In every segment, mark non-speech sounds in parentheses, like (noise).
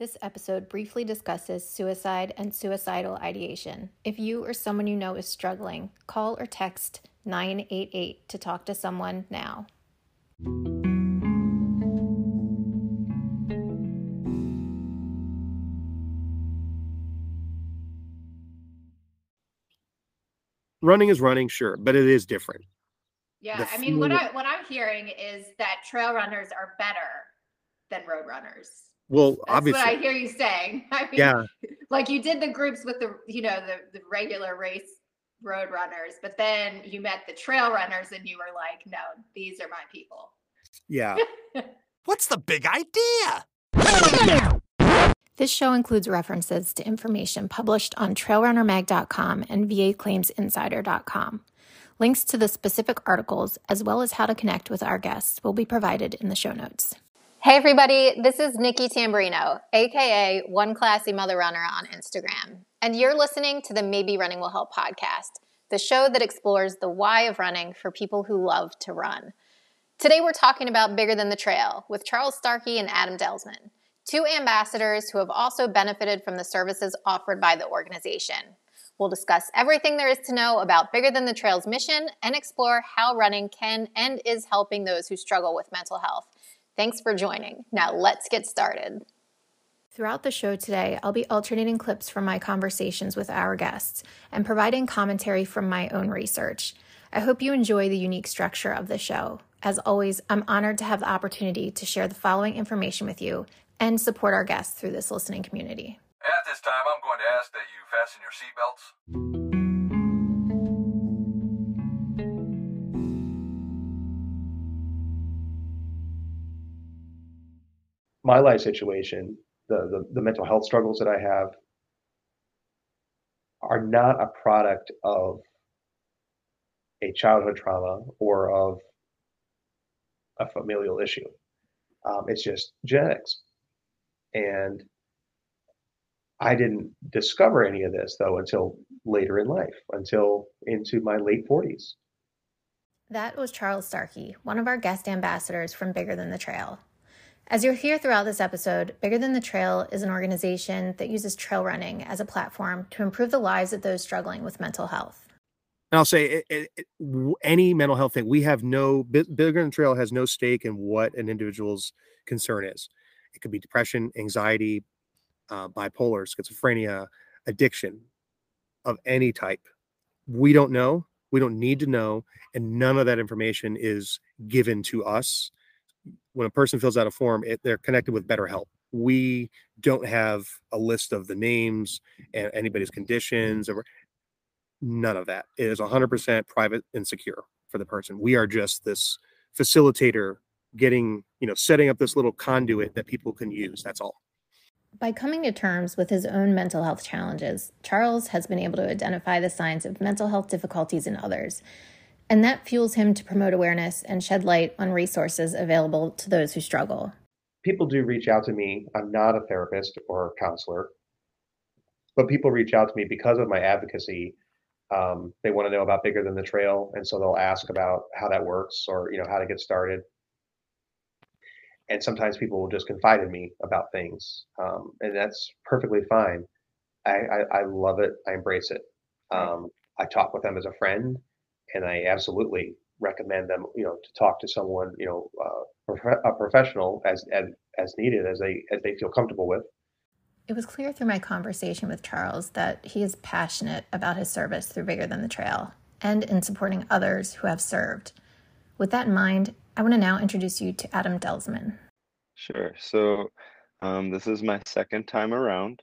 This episode briefly discusses suicide and suicidal ideation. If you or someone you know is struggling, call or text 988 to talk to someone now. running is running, sure, but it is different. Yeah, The I mean, what I what I'm hearing is that trail runners are better than road runners. Well, That's obviously, what I hear you saying. (laughs) I mean, yeah, like you did the groups with the you know the the regular race road runners, but then you met the trail runners and you were like, no, these are my people. yeah. (laughs) What's the big idea? This show includes references to information published on trailrunnermag.com and vaclaimsinsider.com. Links to the specific articles, as well as how to connect with our guests, will be provided in the show notes. Hey, everybody, this is Nikki Tamburino, aka One Classy Mother Runner on Instagram, and you're listening to the Maybe Running Will Help podcast, the show that explores the why of running for people who love to run. Today, we're talking about Bigger Than the Trail with Charles Starkey and Adam Delsman, two ambassadors who have also benefited from the services offered by the organization. We'll discuss everything there is to know about Bigger Than the Trail's mission and explore how running can and is helping those who struggle with mental health. Thanks for joining. Now, let's get started. Throughout the show today, I'll be alternating clips from my conversations with our guests and providing commentary from my own research. I hope you enjoy the unique structure of the show. As always, I'm honored to have the opportunity to share the following information with you and support our guests through this listening community. At this time, I'm going to ask that you fasten your seatbelts. My life situation, the, the the mental health struggles that I have are not a product of a childhood trauma or of a familial issue. Um, it's just genetics. And I didn't discover any of this though until later in life, until into my late 40s. That was Charles Starkey, one of our guest ambassadors from Bigger Than the Trail. As you'll hear throughout this episode, Bigger Than the Trail is an organization that uses trail running as a platform to improve the lives of those struggling with mental health. And I'll say it, it, it- any mental health thing, we have no, Bi- Bigger Than the Trail has no stake in what an individual's concern is. It could be depression, anxiety, uh, bipolar, schizophrenia, addiction of any type. We don't know. We don't need to know. And none of that information is given to us. When a person fills out a form, it, they're connected with BetterHelp. We don't have a list of the names and anybody's conditions or none of that. It is 100% private and secure for the person. We are just this facilitator getting, you know, setting up this little conduit that people can use. That's all. By coming to terms with his own mental health challenges, Charles has been able to identify the signs of mental health difficulties in others. And that fuels him to promote awareness and shed light on resources available to those who struggle. people do reach out to me. I'm not a therapist or a counselor, but people reach out to me because of my advocacy. Um, they want to know about bigger than the trail, and so they'll ask about how that works or you know how to get started. And sometimes people will just confide in me about things, um, and that's perfectly fine. I, I, I love it. I embrace it. Um, I talk with them as a friend, and I absolutely recommend them, you know, to talk to someone, you know, uh, prof- a professional as, as as needed as they as they feel comfortable with. It was clear through my conversation with Charles that he is passionate about his service through Bigger Than the Trail and in supporting others who have served. With that in mind, I want to now introduce you to Adam Delsman. Sure. So, um, this is my second time around.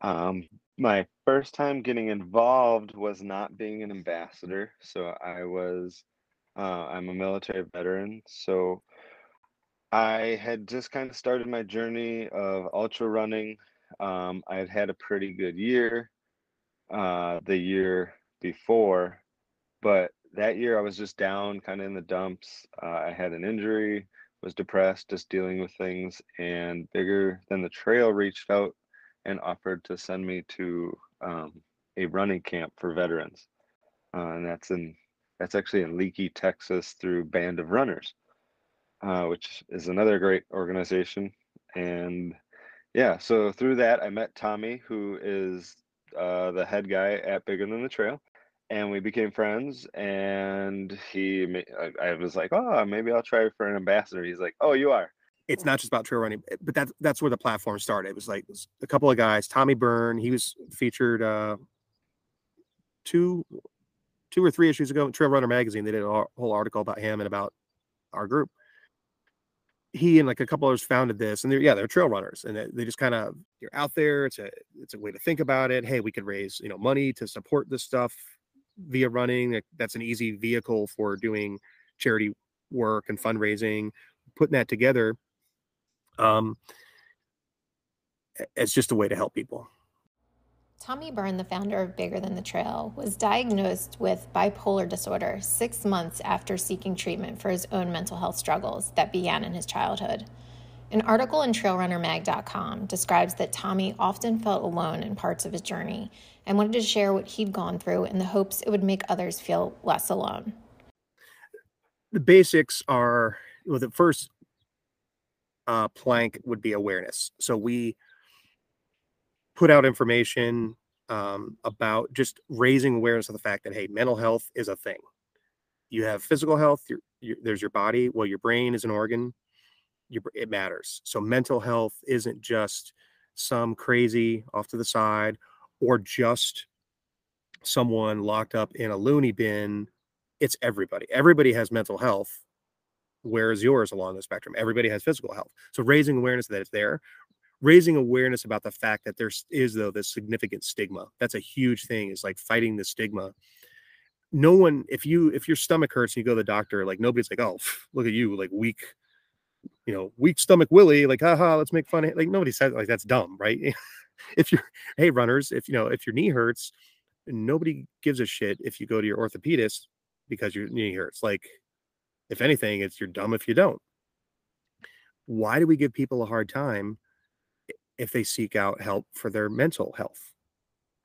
Um, my first time getting involved was not being an ambassador. So, I was, uh, I'm a military veteran. So, I had just kind of started my journey of ultra running. Um, I had had a pretty good year uh, the year before, but that year I was just down, kind of in the dumps. Uh, I had an injury, was depressed, just dealing with things, and bigger than the trail reached out and offered to send me to um, a running camp for veterans, uh, and that's in that's actually in Leakey, Texas, through Band of Runners, uh, which is another great organization. And yeah, so through that, I met Tommy, who is uh, the head guy at Bigger Than the Trail, and we became friends. And he, I, I was like, oh, maybe I'll try for an ambassador. He's like, oh, you are. It's not just about trail running, eh, but that's that's where the platform started. It was like this- a couple of guys. Tommy Byrne, he was featured uh, two, two or three issues ago. in Trail Runner magazine. They did a whole article about him and about our group. He and like a couple others founded this, and they're yeah, they're trail runners, and they just kind of you're out there. It's a it's a way to think about it. Hey, we could raise you know money to support this stuff via running. That's an easy vehicle for doing charity work and fundraising. Putting that together, um, a- it's just a way to help people. Tommy Byrne, the founder of Bigger Than the Trail, was diagnosed with bipolar disorder six months after seeking treatment for his own mental health struggles that began in his childhood. An article in trailrunnermag.com describes that Tommy often felt alone in parts of his journey and wanted to share what he'd gone through in the hopes it would make others feel less alone. the basics are well the first uh, plank would be awareness so we put out information um, about just raising awareness of the fact that hey mental health is a thing you have physical health your, your, there's your body well your brain is an organ your, it matters so mental health isn't just some crazy off to the side or just someone locked up in a loony bin it's everybody. Everybody has mental health. Where is yours along the spectrum? Everybody has physical health. So raising awareness that it's there, raising awareness about the fact that there is though this significant stigma. That's a huge thing. Is like fighting the stigma. No one, if you if your stomach hurts and you go to the doctor, like nobody's like, oh, look at you, like weak, you know, weak stomach Willie, like, haha, let's make fun. of it." Like nobody says like that's dumb, right? (laughs) if you're, hey, runners, if you know, if your knee hurts, nobody gives a shit if you go to your orthopedist because your knee hurts. Like, if anything, it's you're dumb if you don't. Why do we give people a hard time if they seek out help for their mental health?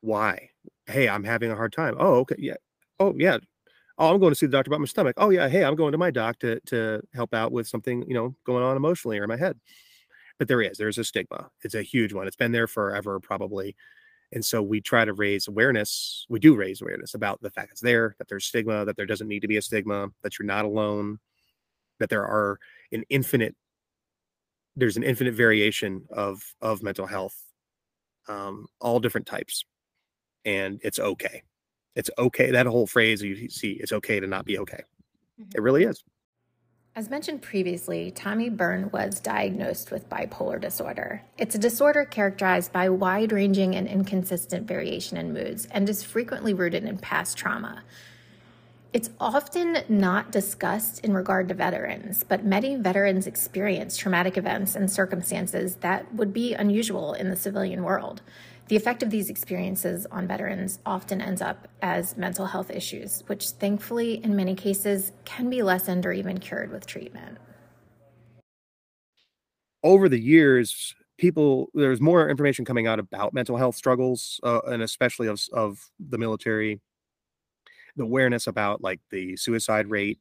Why? Hey, I'm having a hard time. Oh, okay. Yeah. Oh, yeah. Oh, I'm going to see the doctor about my stomach. Oh, yeah. Hey, I'm going to my doc to to help out with something, you know, going on emotionally or in my head. But there is, there's a stigma. It's a huge one. It's been there forever, probably. And so we try to raise awareness. We do raise awareness about the fact it's there, that there's stigma, that there doesn't need to be a stigma, that you're not alone, that there are an infinite, there's an infinite variation of of mental health, um, all different types, and it's okay. It's okay. That whole phrase you see, it's okay to not be okay. It really is. As mentioned previously, Tommy Byrne was diagnosed with bipolar disorder. It's a disorder characterized by wide ranging and inconsistent variation in moods and is frequently rooted in past trauma. It's often not discussed in regard to veterans, but many veterans experience traumatic events and circumstances that would be unusual in the civilian world. The effect of these experiences on veterans often ends up as mental health issues, which thankfully, in many cases, can be lessened or even cured with treatment. over the years, people there's more information coming out about mental health struggles, uh, and especially of of the military. The awareness about like the suicide rate,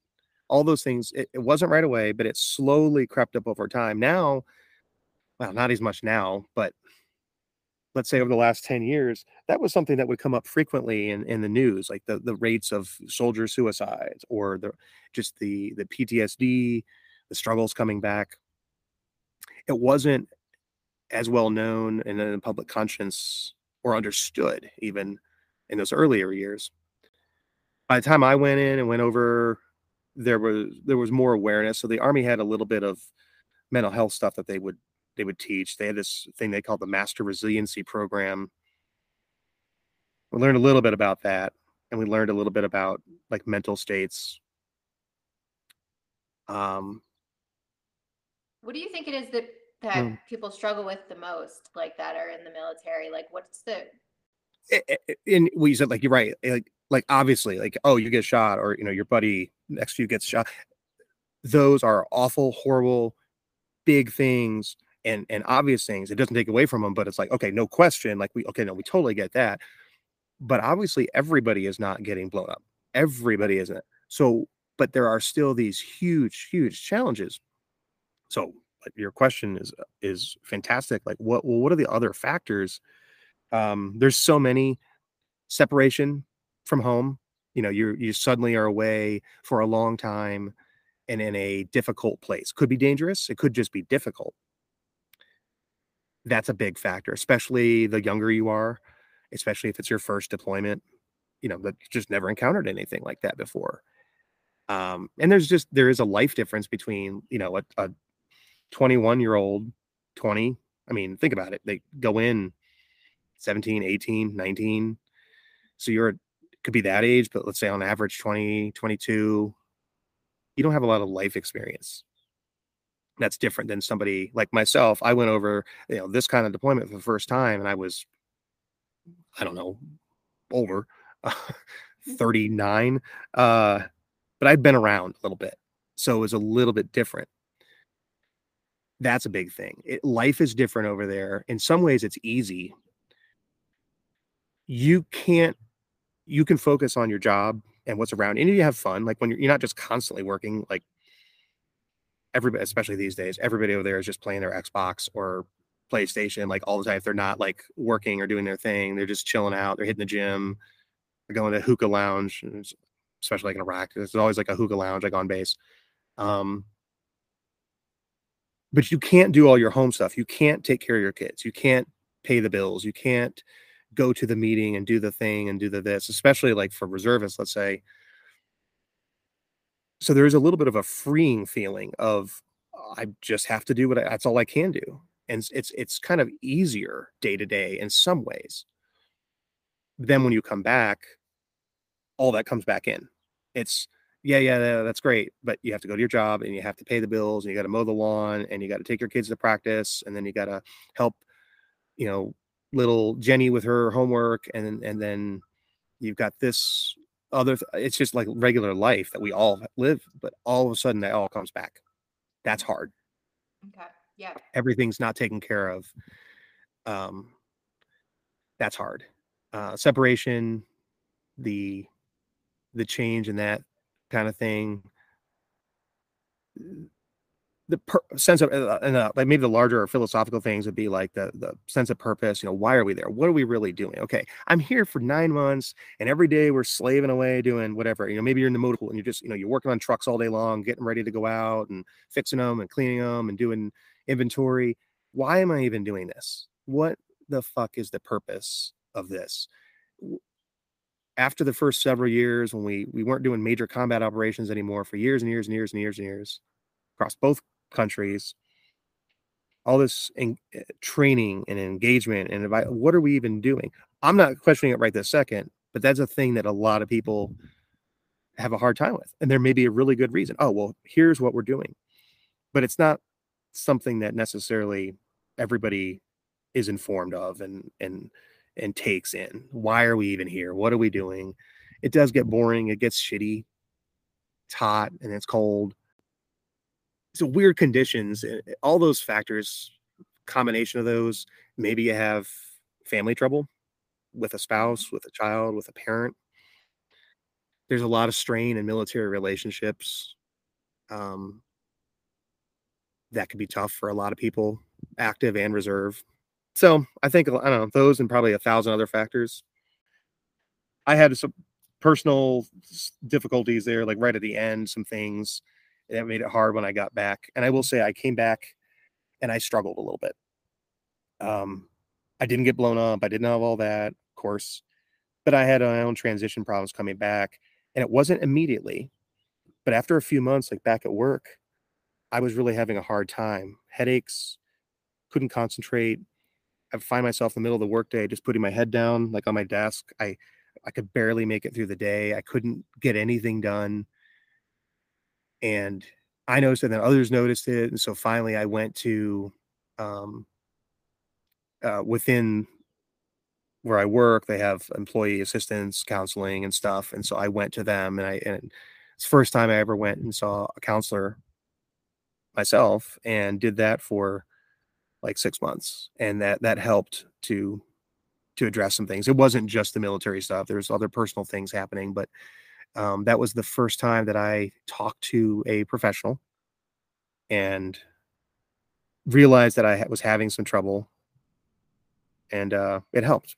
all those things. It, it wasn't right away, but it slowly crept up over time. Now, well, not as much now, but let's say over the last 10 years, that was something that would come up frequently in, in the news, like the, the rates of soldier suicides or the just the the PTSD, the struggles coming back it wasn't as well known in the public conscience or understood even in those earlier years. By the time I went in and went over, there was there was more awareness. So the army had a little bit of mental health stuff that they would they would teach. They had this thing they called the Master Resiliency Program. We learned a little bit about that, and we learned a little bit about like mental states. Um, What do you think it is that that Hmm. people struggle with the most, like that are in the military? Like, what's the in we said like you're right like like obviously like oh you get shot or you know your buddy next to you gets shot those are awful horrible big things and and obvious things it doesn't take away from them but it's like okay no question like we okay no we totally get that but obviously everybody is not getting blown up everybody isn't so but there are still these huge huge challenges so your question is is fantastic. Like what well, what are the other factors? Um, there's so many separation from home. You know, you you suddenly are away for a long time and in a difficult place. Could be dangerous. It could just be difficult. That's a big factor, especially the younger you are, especially if it's your first deployment. You know, that just never encountered anything like that before. Um, and there's just there is a life difference between you know a, a 21 year old 20 i mean think about it they go in 17 18 19 so you're could be that age but let's say on average 20 22 you don't have a lot of life experience that's different than somebody like myself i went over you know this kind of deployment for the first time and i was i don't know older (laughs) 39 uh but I'd been around a little bit. So it was a little bit different. That's a big thing. It, life is different over there. In some ways, it's easy. You can't, you can focus on your job and what's around, and you have fun. Like when you're, you're not just constantly working, like everybody, especially these days, everybody over there is just playing their Xbox or PlayStation like all the time. If they're not like working or doing their thing, they're just chilling out, they're hitting the gym, they're going to hookah lounge especially like in Iraq. There's always like a hookah lounge like on base. Um, but you can't do all your home stuff. You can't take care of your kids. You can't pay the bills. You can't go to the meeting and do the thing and do the this, especially like for reservists, let's say. So there is a little bit of a freeing feeling of oh, I just have to do what I, that's all I can do. And it's it's kind of easier day to day in some ways. Then when you come back, all that comes back in. It's yeah, yeah, yeah, that's great, but you have to go to your job and you have to pay the bills and you got to mow the lawn and you got to take your kids to practice and then you got to help, you know, little Jenny with her homework and and then you've got this other. It's just like regular life that we all live, but all of a sudden that all comes back. That's hard. Okay. Yeah. Everything's not taken care of. Um, that's hard. Uh, separation, the the change and that kind of thing the per- sense of uh, and uh, like maybe the larger philosophical things would be like the the sense of purpose you know why are we there? What are we really doing? Okay i'm here for nine months and every day we're slaving away doing whatever you know maybe you're in the motor pool and you're just you know you're working on trucks all day long getting ready to go out and fixing them and cleaning them and doing inventory. Why am i even doing this? What the fuck is the purpose of this? After the first several years when we we weren't doing major combat operations anymore for years and years and years and years and years across both countries all this in, uh, training and engagement and advice, what are we even doing i'm not questioning it right this second but that's a thing that a lot of people have a hard time with and there may be a really good reason oh well here's what we're doing but it's not something that necessarily everybody is informed of and and and takes in. Why are we even here? What are we doing? It does get boring. It gets shitty. It's hot and it's cold. So weird conditions. Eh, eh, all those factors, combination of those. Maybe you have family trouble with a spouse, with a child, with a parent. There's a lot of strain in military relationships. Um, that could be tough for a lot of people, active and reserve. So I think I don't know those and probably a thousand other factors. I had some personal difficulties there, like right at the end, some things that made it hard when I got back. And I will say I came back and I struggled a little bit. Um, I didn't get blown up. I didn't have all that, of course, but I had my own transition problems coming back, and it wasn't immediately. But after a few months, like back at work, I was really having a hard time. Headaches, couldn't concentrate, I find myself in the middle of the workday just putting my head down, like on my desk. I I could barely make it through the day. I couldn't get anything done. And I noticed it, and then others noticed it. And so finally I went to um uh, within where I work, they have employee assistance counseling and stuff. And so I went to them and I and it's the first time I ever went and saw a counselor myself and did that for like six months, and that that helped to to address some things. It wasn't just the military stuff. There's other personal things happening, but um, that was the first time that I talked to a professional, and realized that I was having some trouble, and uh, it helped.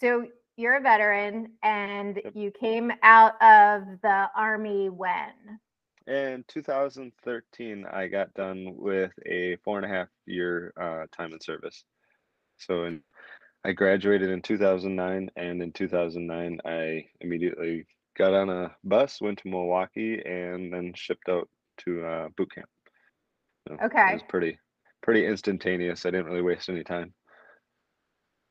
So you're a veteran and you came out of the army when? In 2013, I got done with a four and a half year uh, time in service. So in, I graduated in 2009, and in 2009, I immediately got on a bus, went to Milwaukee, and then shipped out to uh, boot camp. So it was pretty, pretty instantaneous. I didn't really waste any time.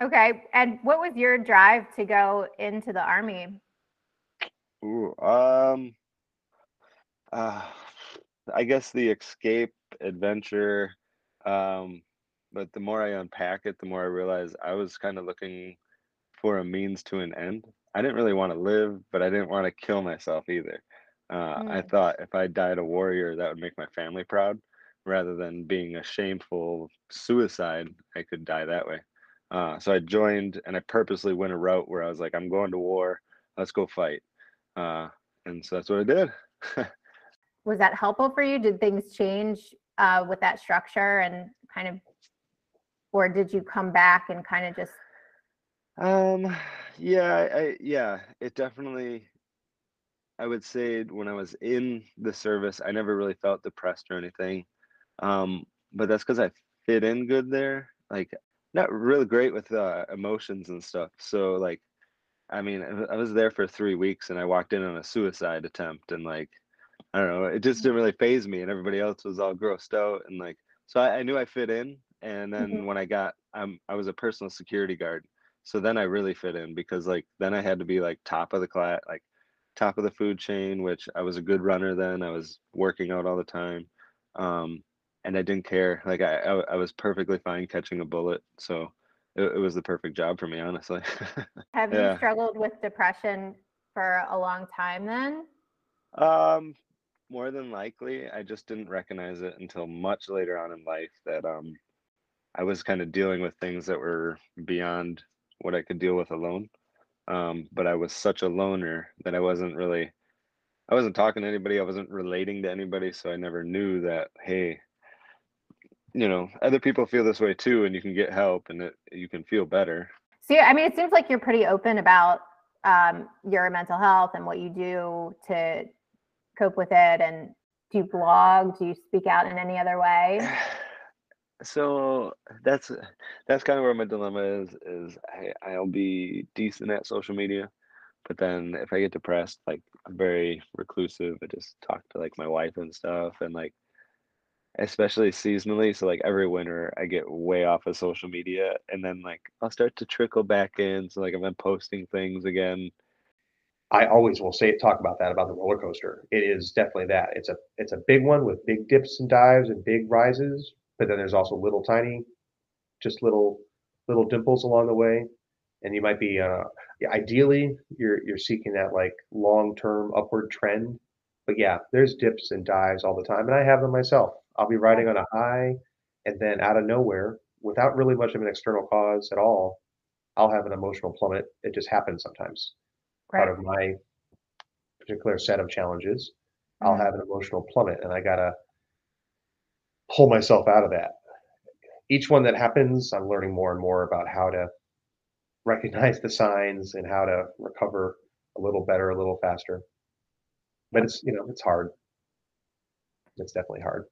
Okay. And what was your drive to go into the army? Ooh, um, uh, I guess the escape, adventure, um, but the more I unpack it, the more I realize I was kind of looking for a means to an end. I didn't really want to live, but I didn't want to kill myself either. Uh, I Mm. thought if I died a warrior, that would make my family proud, rather than being a shameful suicide. I could die that way. Uh, so I joined, and I purposely went a route where I was like, I'm going to war. Let's go fight. Uh, and so that's what I did. (laughs) Was that helpful for you? Did things change uh, with that structure and kind of, or did you come back and kind of just, Um, yeah, I, yeah, it definitely, I would say when I was in the service, I never really felt depressed or anything. Um, but that's because I fit in good there. Like, not really great with uh, emotions and stuff. So, like, I mean, I was there for three weeks and I walked in on a suicide attempt and like, I don't know, it just didn't really faze me and everybody else was all grossed out and like, so I, I knew I fit in. And then Mhm. when I got, um, I was a personal security guard. So then I really fit in because like then I had to be like top of the class, like top of the food chain, which I was a good runner then. I was working out all the time. Um, and I didn't care. Like I, I, I was perfectly fine catching a bullet. So it, it was the perfect job for me, honestly. (laughs) have you struggled with depression for a long time then? Um, more than likely, I just didn't recognize it until much later on in life that um I was kind of dealing with things that were beyond what I could deal with alone. Um, but I was such a loner that I wasn't really I wasn't talking to anybody, I wasn't relating to anybody, so I never knew that, hey, you know, other people feel this way too, and you can get help and it, you can feel better. So, I mean, it seems like you're pretty open about um, your mental health and what you do to cope with it. And do you blog? Do you speak out in any other way? (sighs) So that's that's kind of where my dilemma is, is I, I'll be decent at social media, but then if I get depressed, like I'm very reclusive. I just talk to like my wife and stuff and like especially seasonally. So like every winter I get way off of social media and then like I'll start to trickle back in. So like if I'm posting things again. I always will say talk about that about the roller coaster. It is definitely that. It's a it's a big one with big dips and dives and big rises, but then there's also little tiny, just little little dimples along the way. And you might be uh ideally you're you're seeking that like long term upward trend. But yeah, there's dips and dives all the time, and I have them myself. I'll be riding on a high, and then out of nowhere, without really much of an external cause at all, I'll have an emotional plummet. It just happens sometimes out of my particular set of challenges, I'll Mhm. have an emotional plummet and I gotta pull myself out of that. Each one that happens, I'm learning more and more about how to recognize the signs and how to recover a little better, a little faster. But it's, you know, it's hard. It's definitely hard.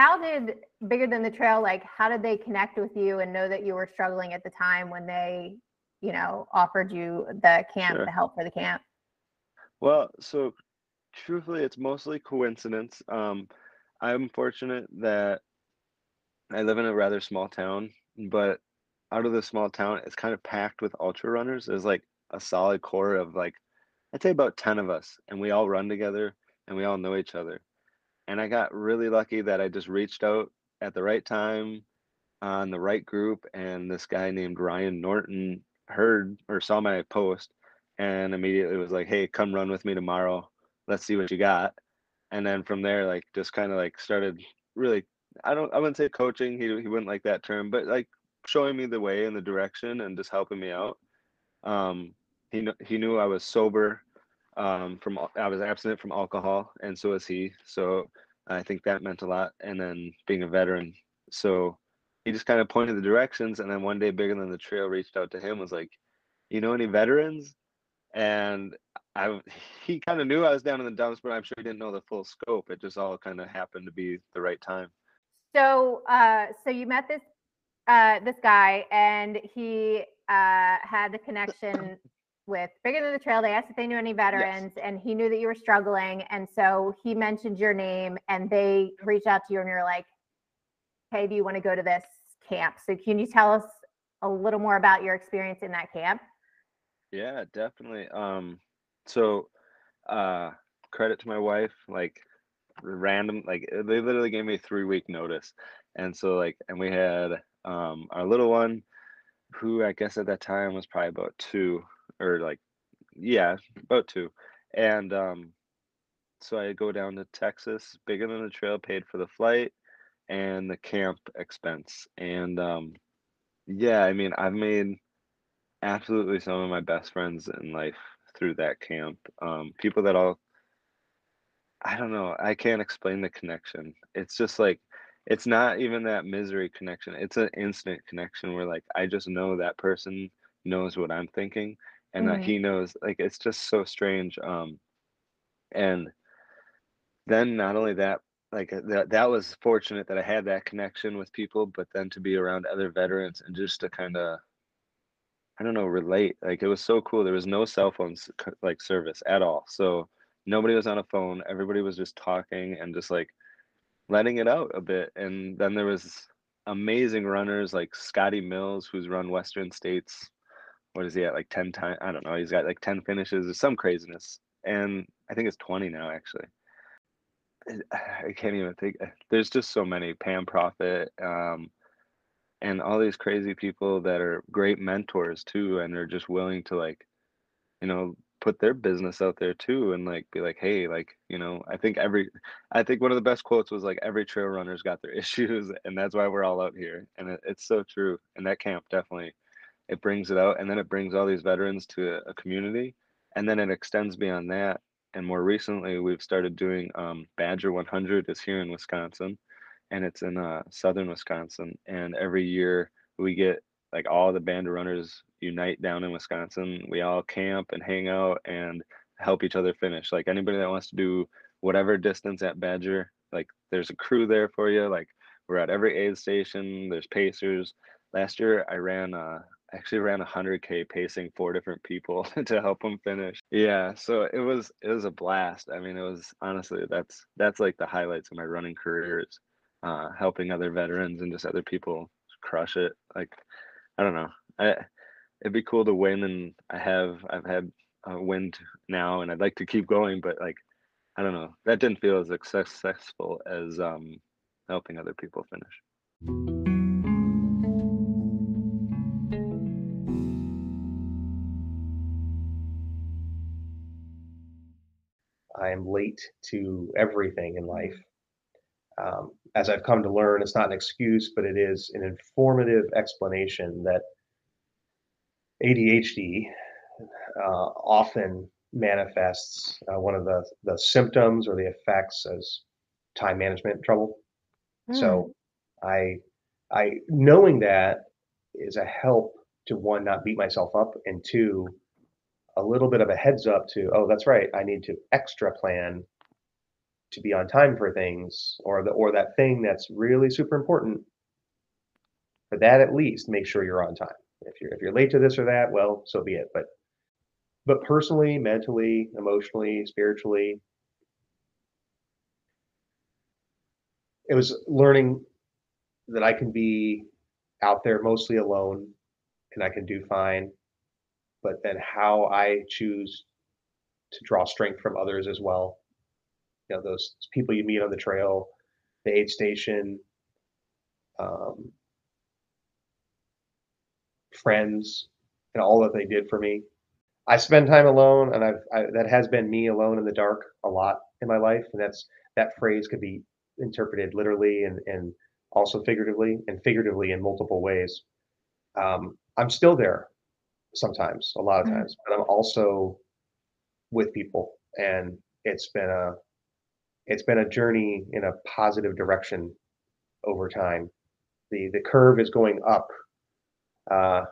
How did Bigger Than the Trail, like, how did they connect with you and know that you were struggling at the time when they, you know, offered you the camp, Sure. the help for the camp? Well, so truthfully, it's mostly coincidence. Um, I'm fortunate that I live in a rather small town, but out of the small town, it's kind of packed with ultra runners. There's like a solid core of like, I'd say about 10 of us, and we all run together and we all know each other. And I got really lucky that I just reached out at the right time on the right group, and this guy named Ryan Norton heard or saw my post and immediately was like, "Hey, come run with me tomorrow. Let's see what you got." and then from there, like just kind of like started really. I don't. I wouldn't say coaching. He he wouldn't like that term, but like showing me the way and the direction and just helping me out. Um, he he knew I was sober. Um, from I was abstinent from alcohol, and so was he. So I think that meant a lot. And then being a veteran, so he just kind of pointed the directions. And then one day, bigger than the trail reached out to him, was like, "You know any veterans?" And I he kind of knew I was down in the dumps, but I'm sure he didn't know the full scope. It just all kind of happened to be the right time. So, uh, so you met this uh, this guy, and he uh, had the connection with Bigger Than the Trail. They asked if they knew any veterans, and he knew that you were struggling, and so he mentioned your name, and they reached out to you, and you're like, "Hey, do you want to go to this camp?" So, can you tell us a little more about your experience in that camp? Yeah, definitely. Um, so uh credit to my wife, like random like uh, they literally gave me a three week notice. And so like and we had um our little one who I guess at that time was probably about two or like yeah, about two. And um so I go down to Texas, bigger than the trail, paid for the flight and the camp expense. And um yeah, I mean I've made absolutely some of my best friends in life through that camp. Um, people that all, I don't know, I can't explain the connection. It's just like, it's not even that misery connection. It's an instant connection where like I just know that person knows what I'm thinking and that Mhm. he knows like it's just so strange. Um and then not only that, like that that was fortunate that I had that connection with people, but then to be around other veterans and just to kind of I don't know, relate. Like it was so cool. There was no cell phones like service at all. So nobody was on a phone. Everybody was just talking and just like letting it out a bit. And then there was amazing runners like Scotty Mills, who's run Western States. What is he at? Like 10 times? I don't know. He's got like 10 finishes or some craziness. And I think it's 20 now, actually. (sighs) I can't even think. (sighs) There's just so many. Pam Profit. Um, and all these crazy people that are great mentors too and are just willing to like you know put their business out there too and like be like hey like you know i think every i think one of the best quotes was like every trail runner's got their issues (laughs) and that's why we're all out here and it, it's so true and that camp definitely it brings it out and then it brings all these veterans to a, a community and then it extends beyond that and more recently we've started doing um, badger 100 is here in wisconsin and it's in uh, southern Wisconsin. And every year we get like all the band of runners unite down in Wisconsin. We all camp and hang out and help each other finish. Like anybody that wants to do whatever distance at Badger, like there's a crew there for you. Like we're at every aid station. There's pacers. Last year I ran uh actually ran a 100k pacing four different people (laughs) to help them finish yeah so it was it was a blast i mean it was honestly that's that's like the highlights of my running career is uh, helping other veterans and just other people crush it. Like, I don't know. I, it'd be cool to win, and I have I've had a win now, and I'd like to keep going. But like, I don't know. That didn't feel as successful as um, helping other people finish. I am late to everything in life. Um, as I've come to learn, it's not an excuse, but it is an informative explanation that ADHD uh, often manifests uh, one of the, the symptoms or the effects as time management trouble. So I I knowing that is a help to one not beat myself up and two a little bit of a heads up to oh that's right I need to extra plan to be on time for things or the or that thing that's really super important for that at least make sure you're on time. If you're if you're late to this or that well so be it but but personally mentally emotionally spiritually it was learning that I can be out there mostly alone and I can do fine but then how I choose to draw strength from others as well. You know those people you meet on the trail the aid station um, friends and all that they did for me. I spend time alone and i've I, that has been me alone in the dark a lot in my life and that's that phrase could be interpreted literally and and also figuratively and figuratively in multiple ways. Um, I'm still there sometimes, a lot of Mhm. times, but I'm also with people, and it's been a it's been a journey in a positive direction over time. The the curve is going up uh,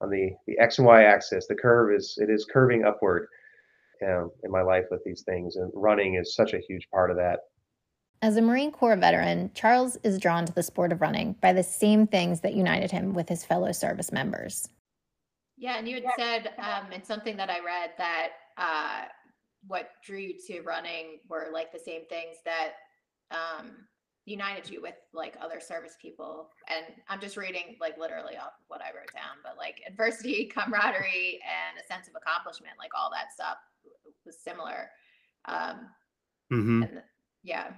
on the the x and y axis. The curve is it is curving upward um, in my life with these things, and running is such a huge part of that. As a Marine Corps veteran, Charles is drawn to the sport of running by the same things that united him with his fellow service members. Yeah, and you had said um, in something that I read that uh, what drew you to running were like the same things that um, united you with like other service people. And I'm just reading like literally off of what I wrote down, but like adversity, (laughs) camaraderie, and a sense of accomplishment, like all that stuff was similar. Um, mm-hmm. and yeah,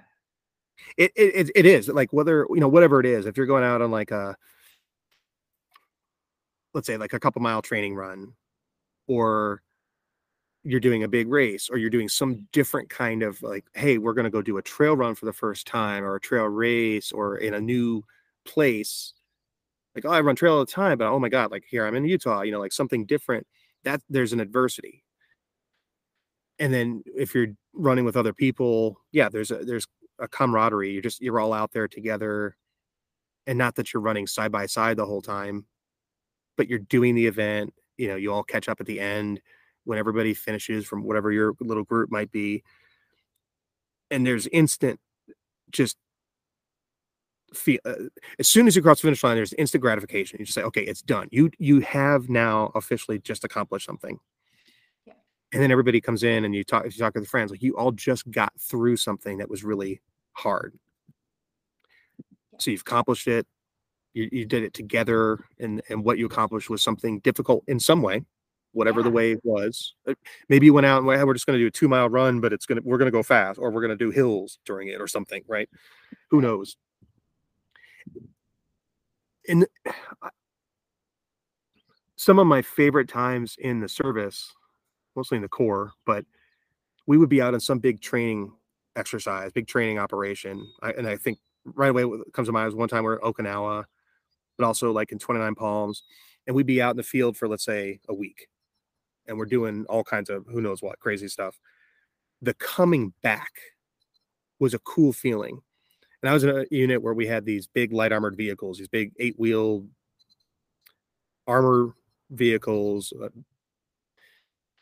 It, it it- it is like whether you know whatever it is. If you're going out on like a let's say like a couple mile training run, or you're doing a big race, or you're doing some different kind of like, hey, we're gonna go do a trail run for the first time, or a trail race, or in a new place. Like, oh, I run trail all the time, but oh my god, like here I'm in Utah, you know, like something different. That there's an adversity. And then if you're running with other people, yeah, there's a there's a camaraderie. You're just you're all out there together, and not that you're running side by side the whole time, but you're doing the event. You know, you all catch up at the end when everybody finishes from whatever your little group might be, and there's instant just feel uh, as soon as you cross the finish line there's instant gratification. You just say okay it's done. You you have now officially just accomplished something. Yeah. and then everybody comes in and you talk you talk to the friends like you all just got through something that was really hard. So you've accomplished it you, you did it together and and what you accomplished was something difficult in some way whatever the way it was. Uh, maybe you went out and we're just going to do a two mile run but it's going to we're going to go fast or we're going to do hills during it or something right? Who knows? And some of my favorite times in the service mostly in the corps but we would be out on some big training exercise big training operation I, and i think right away what comes to mind was one time we we're at okinawa but also like in 29 palms and we'd be out in the field for let's say a week and we're doing all kinds of who knows what crazy stuff. The coming back was a cool feeling and i was in a unit where we had these big light armored vehicles these big eight wheel armor vehicles uh,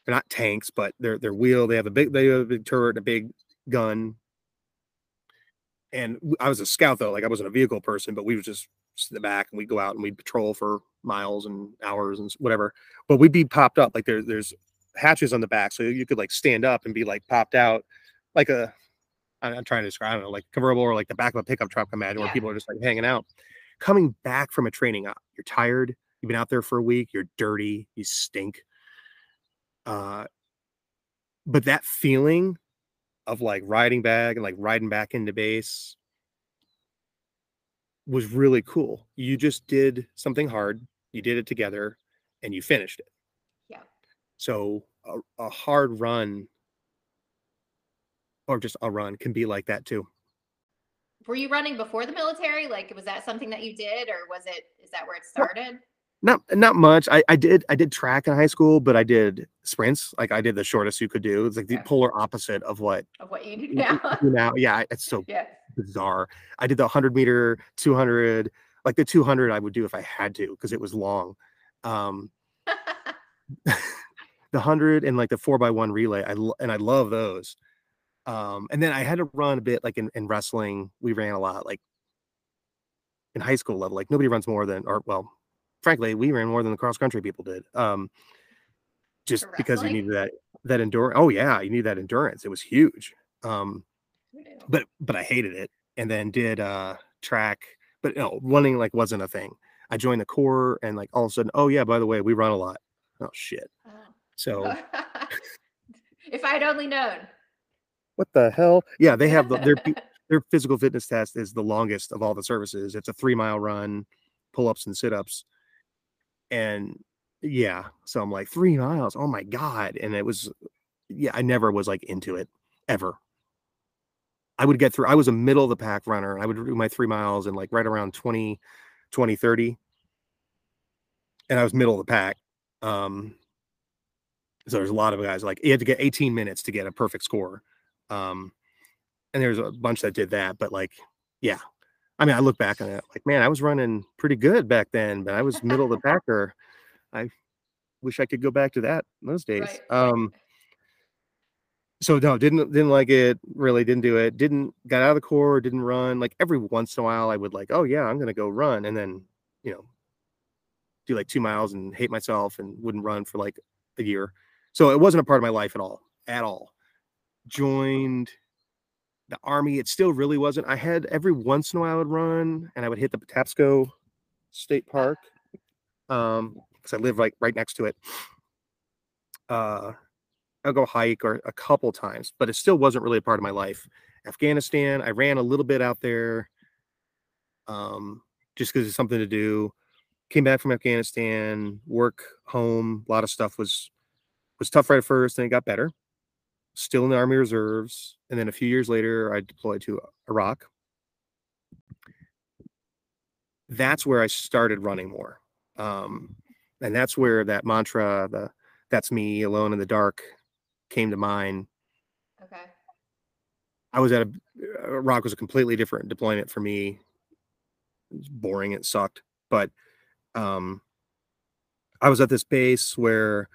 they're not tanks but they're they're wheel they have a big they have a big turret a big gun. And I was a scout though like i wasn't a vehicle person but we were just in the back and we'd go out and we'd patrol for miles and hours and whatever but we'd be popped up like there, there's hatches on the back so you could like stand up and be like popped out like a I'm trying to describe i don't know like convertible or like the back of a pickup truck imagine where people are just like hanging out. Coming back from a training op you're tired you've been out there for a week you're dirty you stink uh but that feeling of like riding back and like riding back into base was really cool. You just did something hard, you did it together, and you finished it. Yeah. So a, a hard run or just a run can be like that too. were you running before the military? Like, was that something that you did, or was it? Is that where it started? Not not much. I, I did I did track in high school, but I did sprints. Like I did the shortest you could do. It's like the Yeah. polar opposite of what Of what you do now? do now. Yeah, it's so (laughs) yeah. Bizarre. I did the 100 meter, 200, like the 200 I would do if I had to because it was long. Um, (laughs) (laughs) the 100 and like the 4 by 1 relay. I lo- and I love those. Um, and then I had to run a bit like in, in wrestling. We ran a lot like in high school level. Like nobody runs more than or well, frankly, we ran more than the cross country people did. Um, just because you needed that that endurance. Oh yeah, you need that endurance. It was huge. Um? But but I hated it. And then did uh track, but no, running like wasn't a thing. I joined the corps and like all of a sudden, oh yeah, by the way, we run a lot. Oh shit. Oh. So (laughs) if I'd only known. what the hell? Yeah, they have the, their (laughs) their physical fitness test is the longest of all the services. It's a three mile run, pull ups and sit ups. And yeah, so I'm like, three miles. Oh my God. And it was, yeah, I never was like into it ever. I would get through. I was a middle of the pack runner. I would do my three miles in like right around 20, 20, 30. And I was middle of the pack. Um, so there's a lot of guys like you had to get 18 minutes to get a perfect score. Um, and there's a bunch that did that, but like, yeah. I mean, I look back on it like, man, I was running pretty good back then, but I was middle of the (laughs) packer. I wish I could go back to that those days. Right. Um, so no, didn't didn't like it. Really didn't do it. Didn't got out of the core. Didn't run. Like every once in a while, I would like, oh yeah, I'm gonna go run, and then you know, do like two miles and hate myself and wouldn't run for like a year. So it wasn't a part of my life at all, at all. Joined the army. It still really wasn't. I had every once in a while I would run, and I would hit the Patapsco State Park, um, because I live right right next to it. Uh, I'll go hike or a couple times, but it still wasn't really a part of my life. Afghanistan, I ran a little bit out there, um, just because it's something to do. Came back from Afghanistan, work, home, a lot of stuff was was tough right at first, then it got better. Still in the Army Reserves, and then a few years later, I deployed to Iraq. That's where I started running more, um, and that's where that mantra, the "That's me alone in the dark," came to mind. Okay. I was at a Rock was a completely different deployment for me. It was boring, it sucked, but um, I was at this base where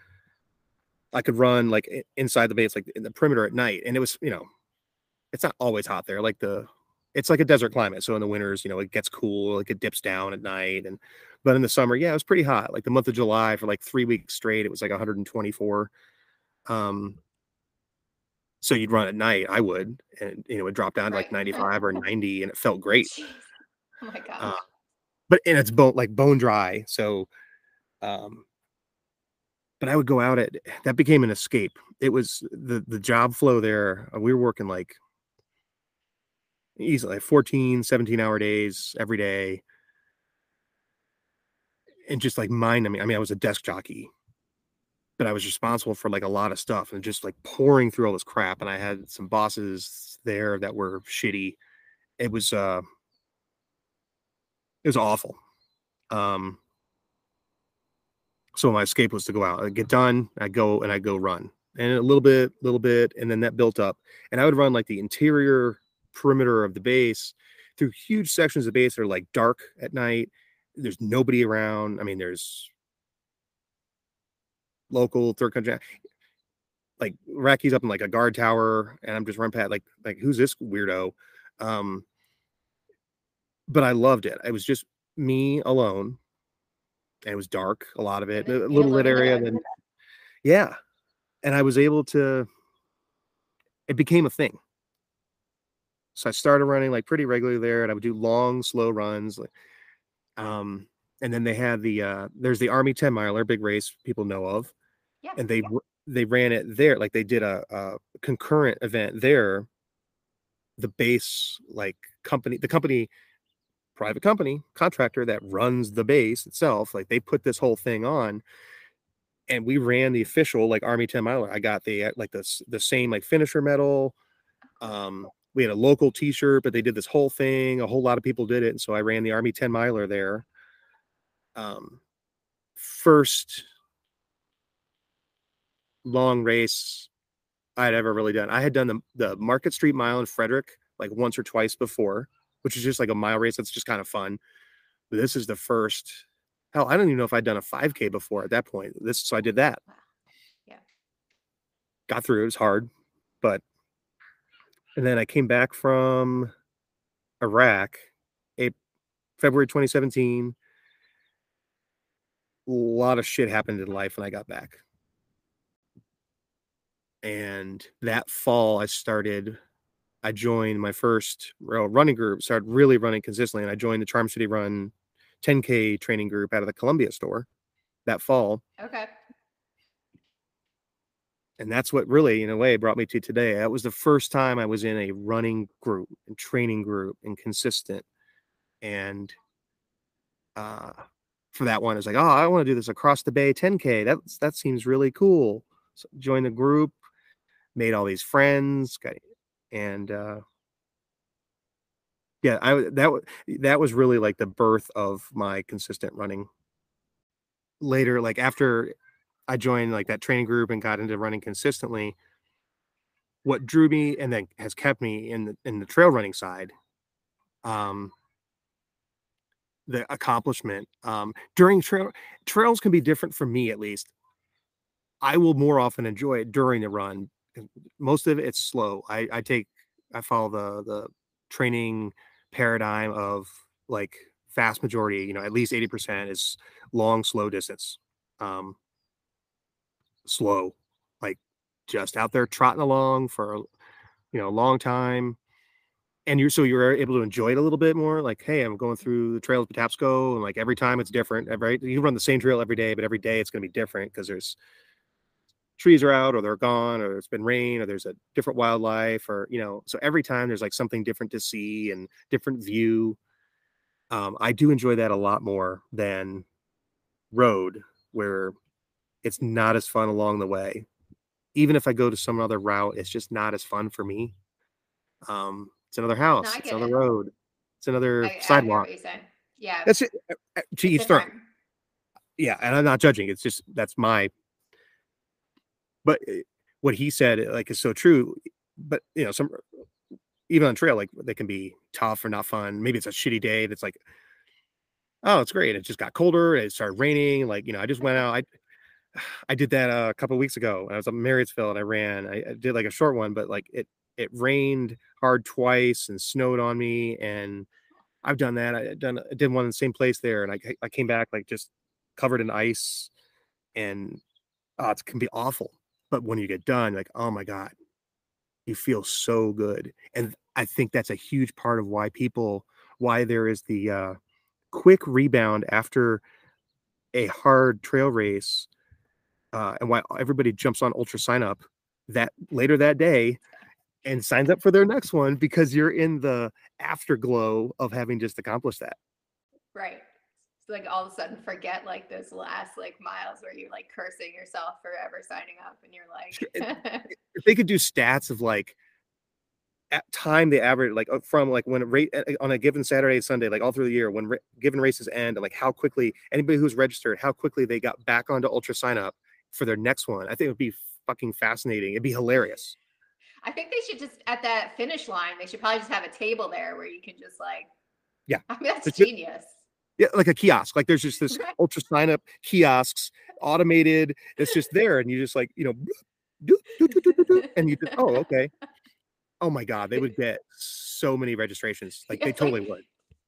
I could run like inside the base, like in the perimeter at night, and it was you know, it's not always hot there. Like the, it's like a desert climate, so in the winters, you know, it gets cool, like it dips down at night, and but in the summer, yeah, it was pretty hot. Like the month of July for like three weeks straight, it was like 124. Um, so you'd run at night, I would, and you know, it dropped drop down to like (laughs) 95 or 90, and it felt great. Jeez. Oh my god! Uh, but and it's bone like bone dry. So, um, but I would go out at that became an escape. It was the the job flow there. uh, We were working like easily like 14, 17 hour days every day. And just like mind, I mean, I mean, I was a desk jockey, but I was responsible for like a lot of stuff and just like pouring through all this crap. And I had some bosses there that were shitty. It was uh it was awful. Um, so my escape was to go out, I get done, I go and I go run, and a little bit, little bit, and then that built up, and I would run like the interior perimeter of the base through huge sections of the base that are like dark at night. There's nobody around. I mean, there's local third country, like Iraqis up in like a guard tower, and I'm just run past like like who's this weirdo? Um, but I loved it. It was just me alone. And it was dark, a lot of it, a little lit alone in the area. Then, yeah. And I was able to, it became a thing. So I started running like pretty regularly there, and I would do long, slow runs. Like, um, and then they had the uh, there's the Army 10 miler, big race people know of, Yeah. and they r- they ran it there. Like they did a, a concurrent event there. The base like company, the company private company contractor that runs the base itself like they put this whole thing on and we ran the official like army 10 miler i got the uh, like the, the same like finisher medal um we had a local t-shirt but they did this whole thing a whole lot of people did it and so i ran the army 10 miler there um first long race i'd ever really done i had done the, the market street mile in frederick like once or twice before which is just like a mile race that's just kind of fun. But this is the first. Hell, I don't even know if I'd done a 5K before at that point. This, so I did that. Wow. Yeah. Got through. It was hard, but and then I came back from Iraq, April, February 2017. A lot of shit happened in life when I got back. And that fall, I started I joined my first real running group, started really running consistently, and I joined the Charm City Run 10K training group out of the Columbia store that fall. Okay. And that's what really, in a way, brought me to today. That was the first time I was in a running group and training group and consistent. And uh, for that one, it's like, oh, I want to do this across the bay 10K. That's that seems really cool. So joined the group, made all these friends, got and uh yeah, I that that was really like the birth of my consistent running. Later, like after I joined like that training group and got into running consistently, what drew me and then has kept me in the in the trail running side, um, the accomplishment um, during trail trails can be different for me at least. I will more often enjoy it during the run. Most of it, it's slow. I, I take I follow the the training paradigm of like fast majority, you know, at least 80% is long, slow distance. Um slow, like just out there trotting along for you know a long time. And you're so you're able to enjoy it a little bit more. Like, hey, I'm going through the trail of Patapsco, and like every time it's different. Right, you run the same trail every day, but every day it's going to be different because there's trees are out or they're gone or it's been rain or there's a different wildlife or you know so every time there's like something different to see and different view um, i do enjoy that a lot more than road where it's not as fun along the way even if i go to some other route it's just not as fun for me um, it's another house I it's another it. road it's another I, I sidewalk what. Yeah. that's it uh, uh, to it's each yeah and i'm not judging it's just that's my but uh, what he said uh, like is so true but you know some even on trail like they can be tough or not fun maybe it's a shitty day that's like oh it's great it just got colder it started raining like you know i just went out i (sighs) i did that a couple weeks ago i was up in and i ran I, I did like a short one but like it it rained hard twice and snowed on me and i've done that i done I did one in the same place there and i i came back like just covered in ice and oh, it can be awful but when you get done like oh my god you feel so good and i think that's a huge part of why people why there is the uh quick rebound after a hard trail race uh and why everybody jumps on UltraSignup that later that day and signs up for their next one because you're in the afterglow of having just accomplished that Right. Like all of a sudden forget like those last like miles where you're like cursing yourself for ever signing up and you're like (laughs) if they could do stats of like at time they average like uh, from like when rate on a given Saturday Sunday, like all through the year, when ra- given races end, and like how quickly anybody who's registered, how quickly they got back onto UltraSignup for their next one. I think it would be fucking fascinating. It'd be hilarious. I think they should just at that finish line, they should probably just have a table there where you can just like Yeah. I mean that's It's genius. Yeah, like a kiosk. Like there's just this. UltraSignup kiosks, automated. It's just there, and you just like you know, do, do, do, and you just oh okay. Oh my god, they would get so many registrations. Like (laughs) they totally would.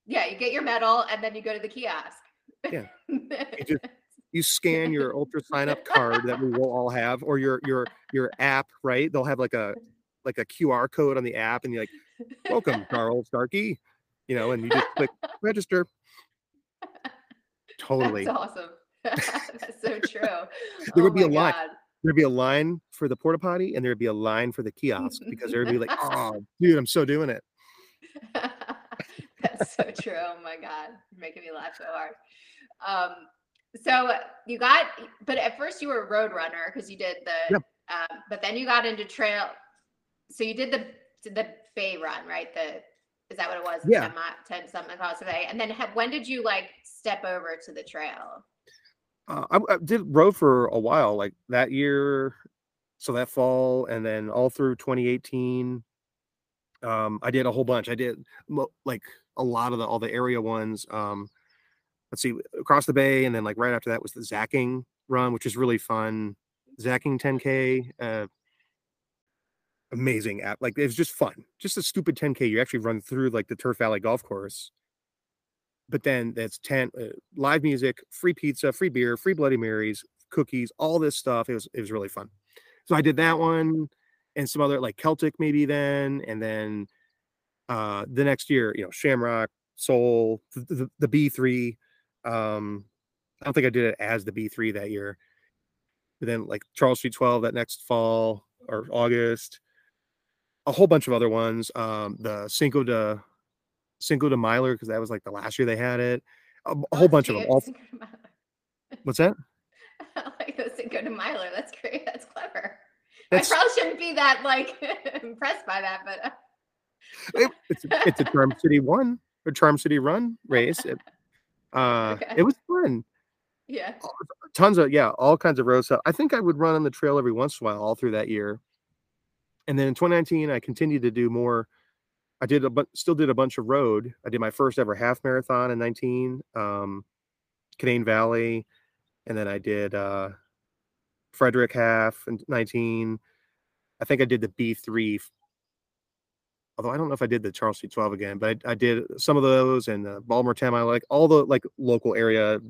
Yeah, you get your medal and then you go to the kiosk. Yeah. (laughs) you, just- you scan (laughs) your UltraSignup card that we will all have or your your your app right they'll have like a like a qr code on the app and you're like welcome carl starkey you know and you just click register totally That's awesome. (laughs) That's so (laughs) true. There Oh would be a my line. There'd be a line for the porta potty and there'd be a line for the kiosk because there'd be like oh (laughs) dude i'm so doing it That's so true. Oh my God. You're making me laugh so hard. Um, so you got, but at first you were a road runner because you did the, Yep. um, but then you got into trail. So you did the, the Bay run, right? The, is that what it was? Yeah. 10, mi- 10 something across the Bay. And then ha- when did you like step over to the trail? uh, I, I did row for a while like that year so that fall and then all through 2018 um i did a whole bunch i did like a lot of the all the area ones um let's see across the bay and then like right after that was the zacking run which is really fun zacking 10k uh amazing app like it's just fun just a stupid 10k you actually run through like the turf valley golf course. But then that's 10 uh, live music free pizza free beer free bloody marys cookies all this stuff it was it was really fun. So i did that one and some other like celtic maybe then and then uh the next year you know shamrock soul the, the, the b3 um i don't think i did it as the b3 that year. But then like charles street 12 that next fall or august a whole bunch of other ones um the cinco de cinco de miler because that was like the last year they had it a, a whole bunch of them all Cinco de Milo. what's that I (laughs) like the Cinco de Milo. That's great. That's clever. That's- I probably shouldn't be that like (laughs) impressed by that, but (laughs) It- it's it's a Charm City one or Charm City Run race. It, uh, Okay. it was fun. Yeah. Tons of yeah, all kinds of road stuff. I think I would run on the trail every once in a while all through that year. And then in 2019, I continued to do more. I did a bu- still did a bunch of road. I did my first ever half marathon in 19, um, Canaan Valley, and then I did uh, Frederick half in 19. I think I did the B3 although I don't know if I did the Charles C. 12 again, but I, I did some of those and the Baltimore 10 I like all the like local area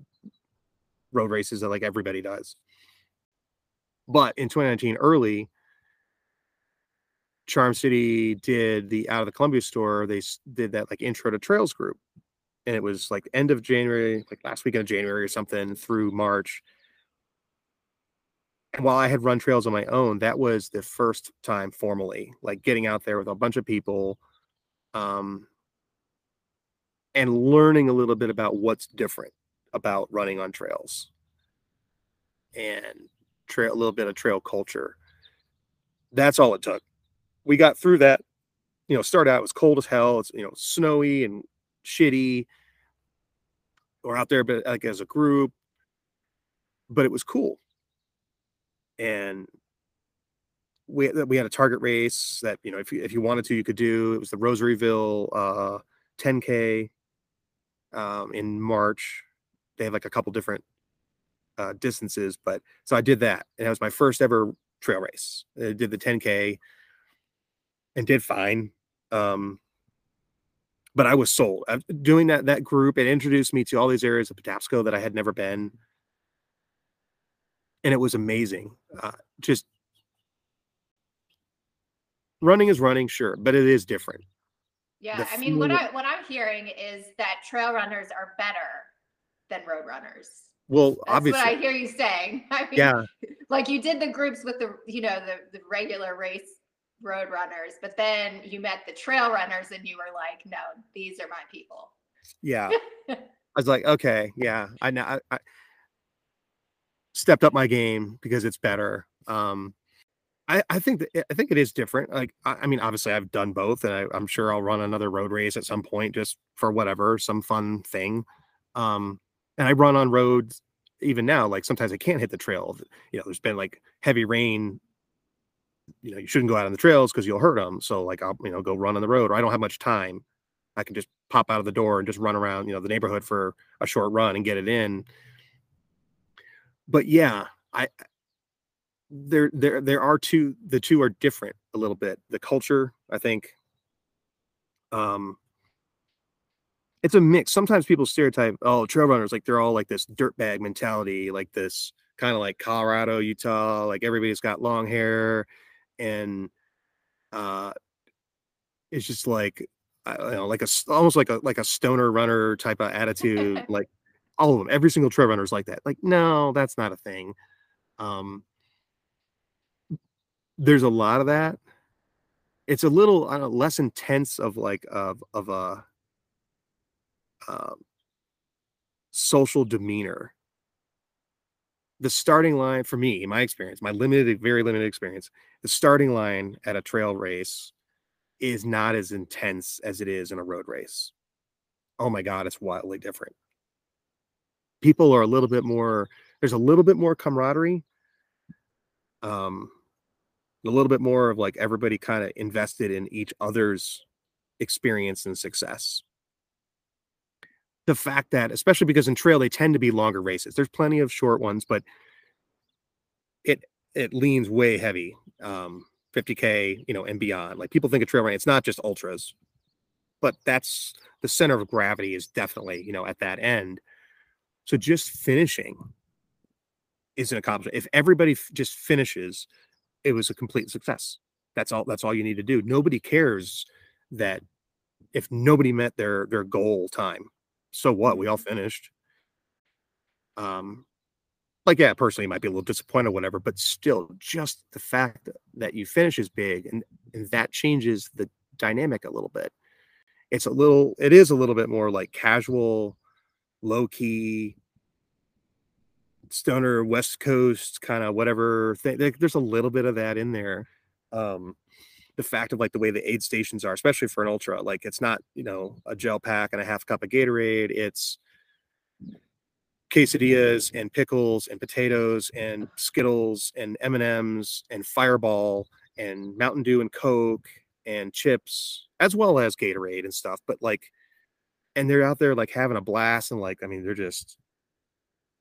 road races that like everybody does. But in 2019 early, Charm City did the out of the Columbia store, they did that like intro to trails group. And it was like end of January, like last weekend of January or something through March. And while I had run trails on my own, that was the first time formally, like getting out there with a bunch of people, um, and learning a little bit about what's different about running on trails and a little bit of trail culture. That's all it took. We got through that. You know, started out it was cold as hell. It's you know snowy and shitty. We're out there, but like as a group, but it was cool and we we had a target race that you know if you if you wanted to you could do it was the Rosaryville uh 10k um in March they have like a couple different uh distances but so I did that and that was my first ever trail race I did the 10k and did fine um but I was sold Uh, doing that that group it introduced me to all these areas of Patapsco that I had never been and it was amazing. Uh, just running is running, sure, but it is different. Yeah. The I mean, what I what I'm hearing is that trail runners are better than road runners. Well, That's obviously, what I hear you saying. (laughs) I mean, yeah, like you did the groups with the you know the the regular race road runners, but then you met the trail runners and you were like, no, these are my people. yeah. (laughs) I was like, okay, yeah, I know. I, I stepped up my game because it's better. Um, I, I think that I think it is different. Like, I, I mean, obviously, I've done both, and I, I'm sure I'll run another road race at some point, just for whatever, some fun thing. Um, and I run on roads even now. Like sometimes I can't hit the trail. You know, there's been like heavy rain. You know, you shouldn't go out on the trails because you'll hurt them. So like, I'll you know go run on the road, or I don't have much time. I can just pop out of the door and just run around, you know, the neighborhood for a short run and get it in. But yeah, I there there there are two the two are different a little bit. The culture, I think um it's a mix. Sometimes people stereotype, oh, trail runners, like they're all like this dirtbag mentality, like this kind of like Colorado, Utah, like everybody's got long hair and uh it's just like I don't know, like a almost like a like a stoner runner type of attitude. (laughs) like all of them, every single trail runner is like that. Like, no, that's not a thing. Um, there's a lot of that. It's a little I don't know, less intense of like of of a um, social demeanor. The starting line for me, my experience, my limited, very limited experience, the starting line at a trail race is not as intense as it is in a road race. Oh my God, it's wildly different. People are a little bit more, there's a little bit more camaraderie. Um, a little bit more of like everybody kind of invested in each other's experience and success. The fact that, especially because in trail, they tend to be longer races. There's plenty of short ones, but it it leans way heavy. Um, 50k, you know, and beyond. Like people think of trail running, it's not just ultras, but that's the center of gravity is definitely, you know, at that end. So just finishing is an accomplishment. If everybody f- just finishes, it was a complete success. That's all. That's all you need to do. Nobody cares that if nobody met their their goal time. So what? We all finished. Um, like yeah, personally, you might be a little disappointed, or whatever, but still, just the fact that, that you finish is big, and and that changes the dynamic a little bit. It's a little. It is a little bit more like casual, low key stoner west coast kind of whatever thing there's a little bit of that in there um the fact of like the way the aid stations are, especially for an ultra. Like it's not, you know, a gel pack and a half cup of Gatorade. It's quesadillas and pickles and potatoes and Skittles and M and M's and Fireball and Mountain Dew and Coke and chips, as well as Gatorade and stuff. But like, and they're out there like having a blast and like, I mean, they're just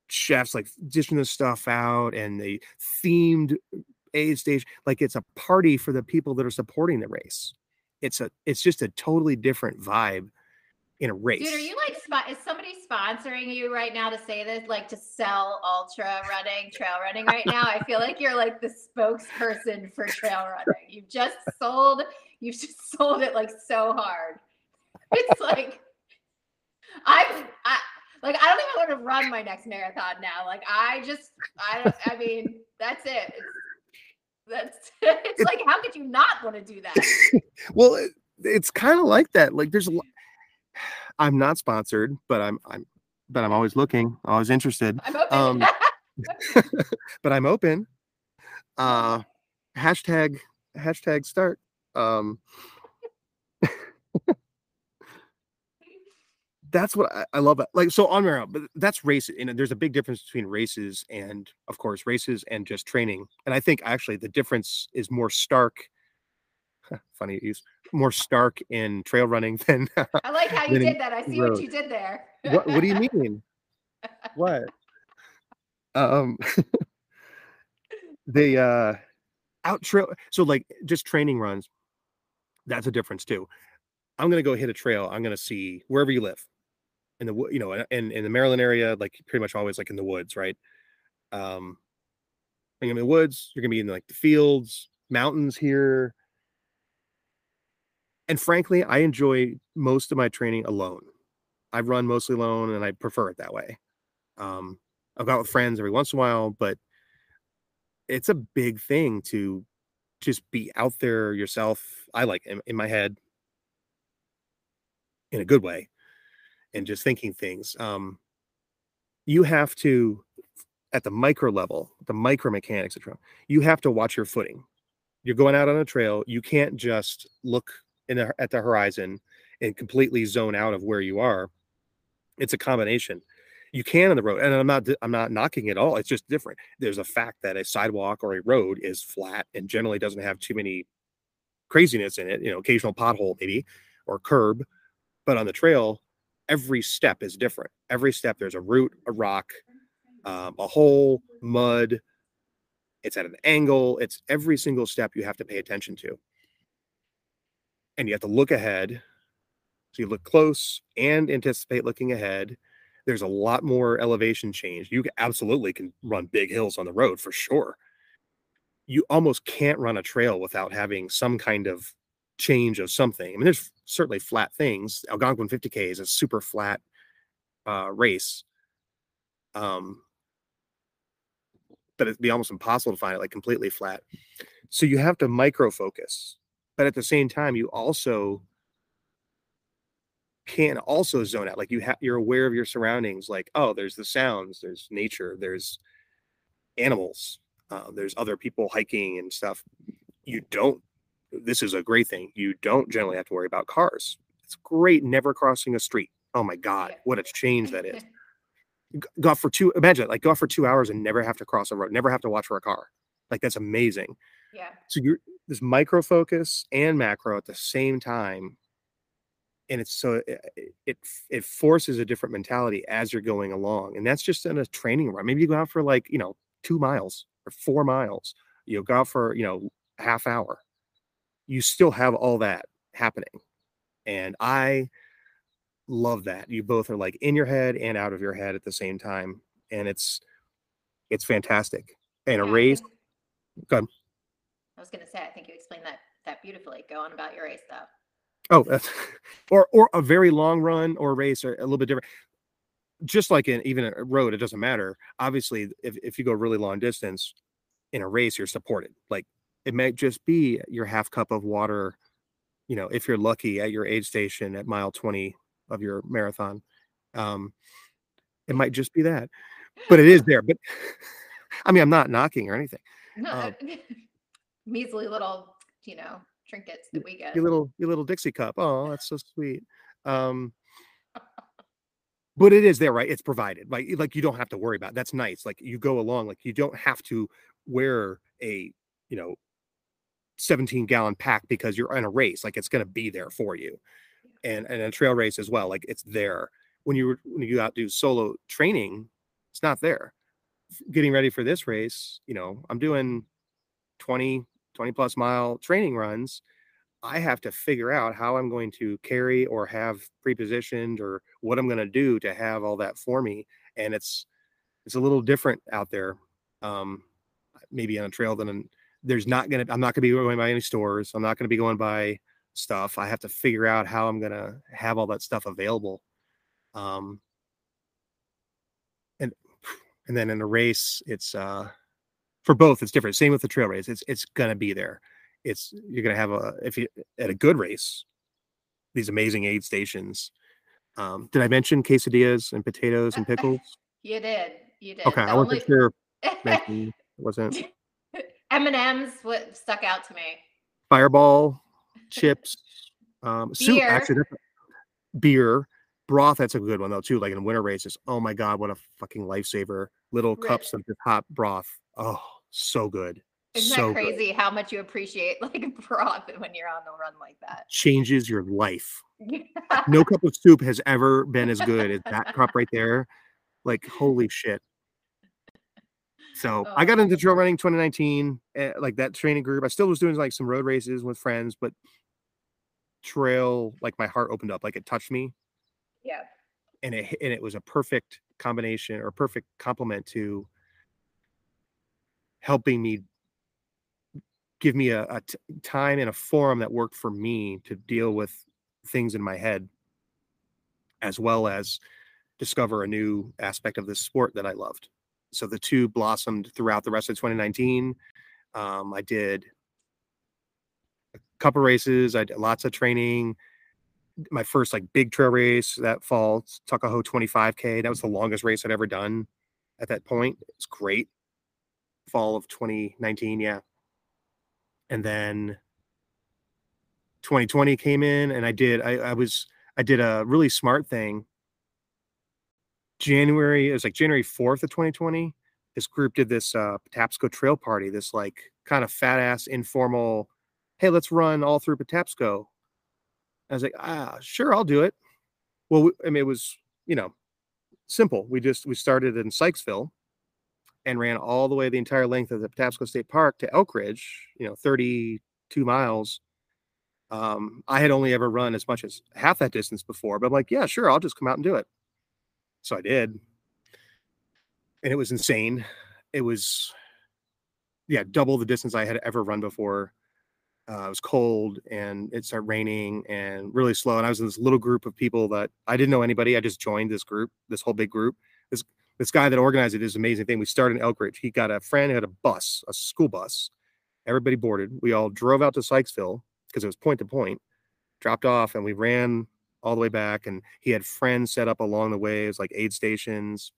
chefs like dishing this stuff out and they themed aid stage like it's a party for the people that are supporting the race. It's a it's just a totally different vibe in a race. Dude, are you like is somebody sponsoring you right now to say this, like to sell ultra running, trail running right now? I feel like you're like the spokesperson for trail running. You've just sold, you've just sold it like so hard. (laughs) It's like I'm I like I don't even want to run my next marathon now. Like I just I don't I mean that's it. It's, that's (laughs) it's like how could you not want to do that? (laughs) well, it, it's kind of like that. Like there's a lot. (sighs) I'm not sponsored, but I'm I'm but I'm always looking, always interested. I'm open. Um, (laughs) but I'm open. Uh hashtag hashtag start. Um that's what I, I love. It. Like so on Mara, but that's race. And there's a big difference between races and, of course, races and just training. And I think actually the difference is more stark. Funny use more stark in trail running (laughs) than. I like how you did that. I see road. what you did there. what What do you (laughs) mean? what? Um, (laughs) they uh, out trail. So like just training runs. That's a difference too. I'm gonna go hit a trail. I'm gonna see wherever you live, in the you know in in the Maryland area, like pretty much always like in the woods, right? Um, you're gonna be in the woods. You're gonna be in like the fields, mountains here. And frankly, I enjoy most of my training alone. I run mostly alone, and I prefer it that way. Um, I've got with friends every once in a while, but it's a big thing to just be out there yourself. I like in, in my head in a good way and just thinking things. Um, you have to, at the micro level, the micro mechanics of trail, you have to watch your footing. You're going out on a trail. You can't just look in at the horizon and completely zone out of where you are. It's a combination. You can on the road, and I'm not I'm not knocking at all. It's just different. There's a fact that a sidewalk or a road is flat and generally doesn't have too many craziness in it. You know, occasional pothole maybe or curb, but on the trail, every step is different. Every step there's a root, a rock, um, a hole, mud. It's at an angle. It's every single step you have to pay attention to, and you have to look ahead. So you look close and anticipate looking ahead. There's a lot more elevation change. You absolutely can run big hills on the road for sure. You almost can't run a trail without having some kind of change of something. I mean, there's certainly flat things. Algonquin 50K is a super flat uh, race. Um, but it'd be almost impossible to find it like completely flat. So you have to micro focus, but at the same time, you also can also zone out. Like you have, you're aware of your surroundings. Like, oh, there's the sounds, there's nature, there's animals, uh, there's other people hiking and stuff. You don't. This is a great thing. You don't generally have to worry about cars. It's great never crossing a street. Oh my God, what a change that is. (laughs) Go out for two. Imagine like go out for two hours and never have to cross a road. Never have to watch for a car. Like that's amazing. yeah. So you're this micro focus and macro at the same time. And it's so it, it it forces a different mentality as you're going along. And that's just in a training run. Maybe you go out for like, you know, two miles or four miles. You go out for, you know, half hour. You still have all that happening. And I love that. You both are like in your head and out of your head at the same time. And it's it's fantastic. And a Yeah, I race. Go ahead. I was gonna say, I think you explained that that beautifully. Go on about your race though. Oh, that's, uh, (laughs) or or a very long run or race or a little bit different. Just like in even a road, it doesn't matter. Obviously, if, if you go really long distance in a race, you're supported. Like it might just be your half cup of water, you know, if you're lucky at your aid station at mile 20 of your marathon. Um, it might just be that, but it is (laughs) there. But (laughs) I mean, I'm not knocking or anything. No, Um, (laughs) measly little, you know, trinkets that we get. your little your little Dixie cup. Oh, that's so sweet. Um, but it is there, right? It's provided. Like like you don't have to worry about. It. That's nice. Like you go along. Like you don't have to wear a you know 17 gallon pack because you're in a race. Like it's going to be there for you, and and a trail race as well. Like it's there when you when you out do solo training. It's not there. Getting ready for this race, you know, I'm doing 20 20 plus mile training runs I have to figure out how I'm going to carry or have pre-positioned or what I'm going to do to have all that for me. And it's it's a little different out there. Um, maybe on a trail than there's not gonna I'm not gonna be going by any stores. I'm not gonna be going by stuff. I have to figure out how I'm gonna have all that stuff available. Um, and and then in a race, it's uh for both, it's different. Same with the trail race. It's it's gonna be there it's you're going to have a if you at a good race these amazing aid stations um did i mention quesadillas and potatoes and (laughs) pickles you did you did okay The i wasn't sure (laughs) mention (laughs) it wasn't m&ms what stuck out to me fireball chips (laughs) um soup Beer. actually beer broth that's a good one though too like in winter races oh my god what a fucking lifesaver little Right. cups of just hot broth oh so good isn't so that good. crazy how much you appreciate (laughs) like broth when you're on the run like that changes your life (laughs) no cup of soup has ever been as good as that cup right there. Like, holy shit. So I got Oh. into trail running 2019, eh, like that training group. I still was doing like some road races with friends, but trail, like my heart opened up, like it touched me, yeah and it and it was a perfect combination or perfect complement to helping me give me a, a t- time and a forum that worked for me to deal with things in my head as well as discover a new aspect of this sport that I loved. So the two blossomed throughout the rest of 2019. Um, I did a couple races. I did lots of training. My first like big trail race that fall, Tuckahoe 25K. That was the longest race I'd ever done at that point. It's great. Fall of 2019, yeah. And then 2020 came in and I did I, I was I did a really smart thing. January, it was like January 4th of 2020. This group did this uh Patapsco trail party, this like kind of fat ass informal, hey, let's run all through Patapsco. I was like, ah, sure, I'll do it. Well, we- I mean, it was, you know, simple. We just we started in Sykesville and ran all the way the entire length of the Patapsco State Park to Elkridge, you know, 32 miles. Um, I had only ever run as much as half that distance before, but I'm like, yeah, sure, I'll just come out and do it. So I did. And it was insane. It was, yeah, double the distance I had ever run before. Uh, it was cold and it started raining and really slow. And I was in this little group of people that I didn't know anybody. I just joined this group, this whole big group. This this guy that organized it is amazing thing. We started in Elkridge. He got a friend who had a bus, a school bus. Everybody boarded. We all drove out to Sykesville because it was point to point, dropped off, and we ran all the way back. And he had friends set up along the way. It was like aid stations.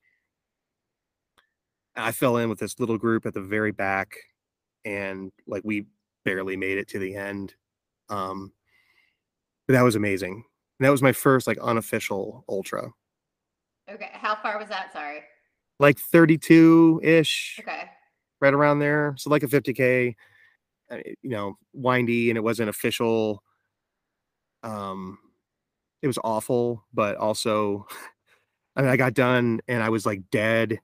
I fell in with this little group at the very back, and like we barely made it to the end. Um, but that was amazing. And that was my first like unofficial ultra, okay how far was that sorry like 32 ish, okay right around there. So like a 50k, uh, you know, windy, and it wasn't official. Um, it was awful, but also, I mean, I got done and I was like dead,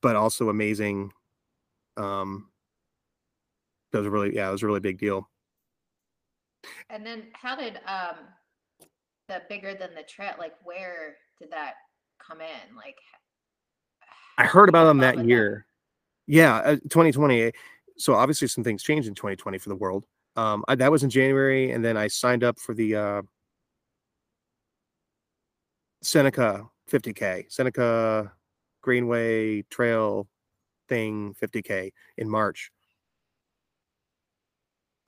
but also amazing. Um, that was really, yeah, it was a really big deal. and then how did um the bigger than the trail like where did that come in like I heard about them that with that? year. Yeah, uh, 2020. So obviously some things changed in 2020 for the world. Um, I, that was in January, and then I signed up for the uh, Seneca 50k, Seneca Greenway Trail thing 50k in March.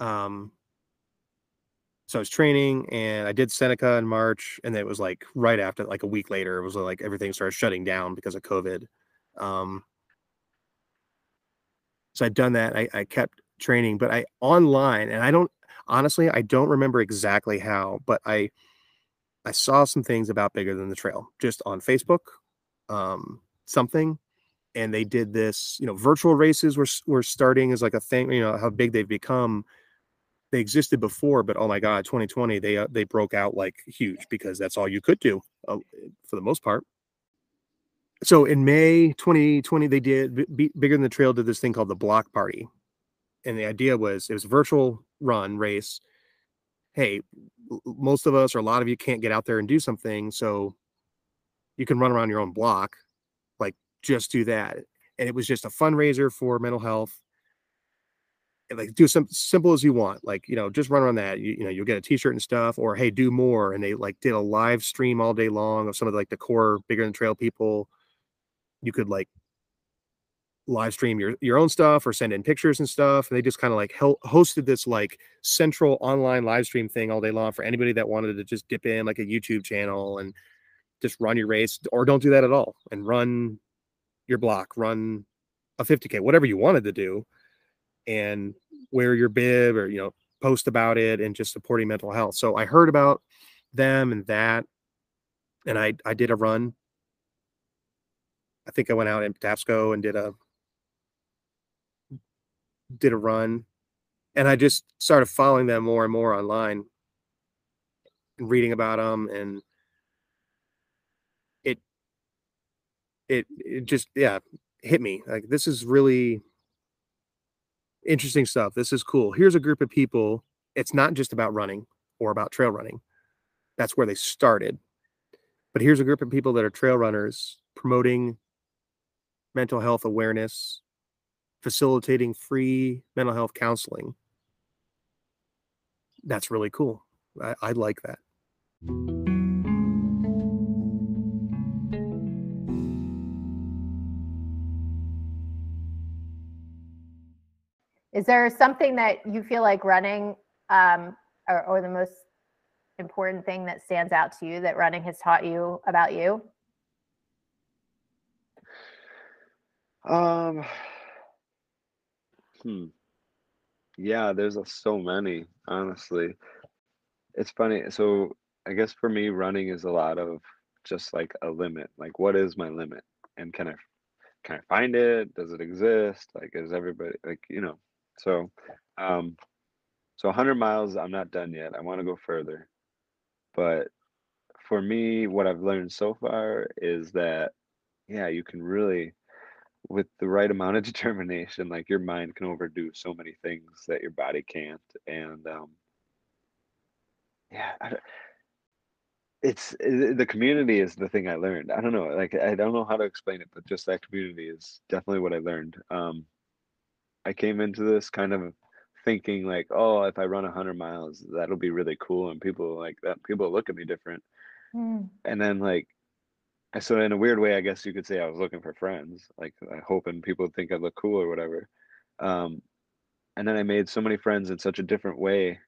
Um, so I was training, and I did Seneca in March, and it was like right after, like a week later, it was like everything started shutting down because of COVID. Um, so I'd done that. I, I kept training, but I online and I don't honestly I don't remember exactly how, but I I saw some things about bigger than the trail just on Facebook, um, something, and they did this. You know, virtual races were were starting as like a thing. You know how big they've become. They existed before, but oh my god, 2020 they uh, they broke out like huge because that's all you could do uh, for the most part. So in May 2020, they did B- bigger than the trail did this thing called the block party, and the idea was it was a virtual run race. Hey, most of us or a lot of you can't get out there and do something, so you can run around your own block. Like just do that. And it was just a fundraiser for mental health. And like do something simple as you want. Like, you know, just run around that. You, you know, you'll get a t-shirt and stuff, or hey, do more. And they like did a live stream all day long of some of the, like the core bigger than trail people. You could like live stream your your own stuff or send in pictures and stuff and they just kind of like hel- hosted this like central online live stream thing all day long for anybody that wanted to just dip in like a youtube channel and just run your race or don't do that at all and run your block run a 50k whatever you wanted to do and wear your bib or you know post about it and just supporting mental health. So i heard about them and that and i i did a run. I think I went out in Patapsco and did a did a run and I just started following them more and more online and reading about them and it it it just yeah hit me like this is really interesting stuff this is cool. Here's a group of people it's not just about running or about trail running that's where they started but here's a group of people that are trail runners promoting mental health awareness facilitating free mental health counseling. That's really cool. I, I like that. Is there something that you feel like running um, or, or the most important thing that stands out to you that running has taught you about you? Um, Hmm. Yeah, there's a, so many, honestly. It's funny. So I guess for me, running is a lot of just like a limit. Like, what is my limit? And can I can I find it? Does it exist? Like, is everybody like you know? So, um, so 100 miles, I'm not done yet. I want to go further. But for me, what I've learned so far is that, yeah, you can really with the right amount of (laughs) determination, like your mind can overdo so many things that your body can't. And um, yeah, I, it's the community is the thing I learned. I don't know, like I don't know how to explain it, but just that community is definitely what I learned. Um, I came into this kind of thinking like, oh, if I run a hundred miles, that'll be really cool, and people like that. People look at me different. Mm. And then like so in a weird way, I guess you could say I was looking for friends, like uh, hoping people would think I look cool or whatever. Um, and then I made so many friends in such a different way.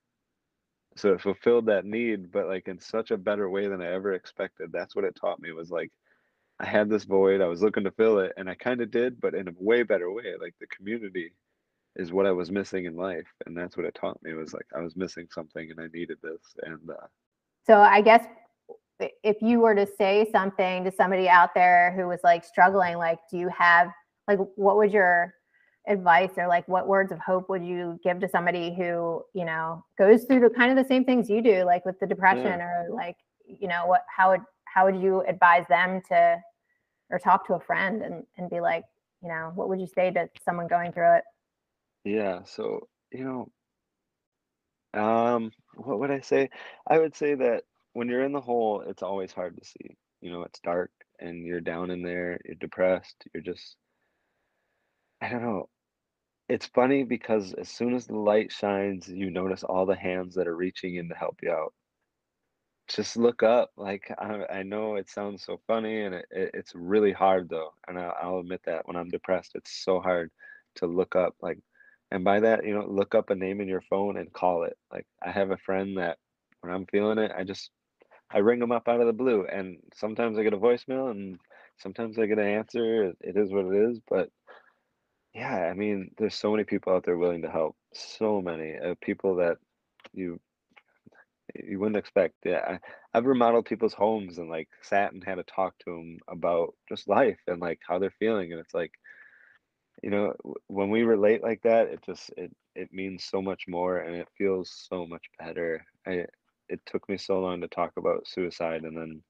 So it fulfilled that need, but like in such a better way than I ever expected. That's what it taught me was like I had this void, I was looking to fill it, and I kind of did, but in a way better way. Like the community is what I was missing in life, and that's what it taught me was like I was missing something and I needed this. And uh, so I guess if you were to say something to somebody out there who was like struggling, like, do you have like what would your advice or like what words of hope would you give to somebody who you know goes through the kind of the same things you do like with the depression yeah. or like you know what how would how would you advise them to or talk to a friend and and be like you know what would you say to someone going through it yeah so you know um what would i say i would say that when you're in the hole, it's always hard to see. You know, it's dark and you're down in there, you're depressed, you're just I don't know. It's funny because as soon as the light shines, you notice all the hands that are reaching in to help you out. Just look up. Like I, I know it sounds so funny, and it, it, it's really hard though. And I, I'll admit that when I'm depressed, it's so hard to look up. Like, and by that, you know, look up a name in your phone and call it. Like I have a friend that when I'm feeling it, I just I ring them up out of the blue, and sometimes I get a voicemail, and sometimes I get an answer. It is what it is, but Yeah, I mean, there's so many people out there willing to help. So many uh, people that you you wouldn't expect. Yeah, I, I've remodeled people's homes and like sat and had a talk to them about just life and like how they're feeling, and it's like, you know, when we relate like that, it just it it means so much more and it feels so much better. I it took me so long to talk about suicide, and then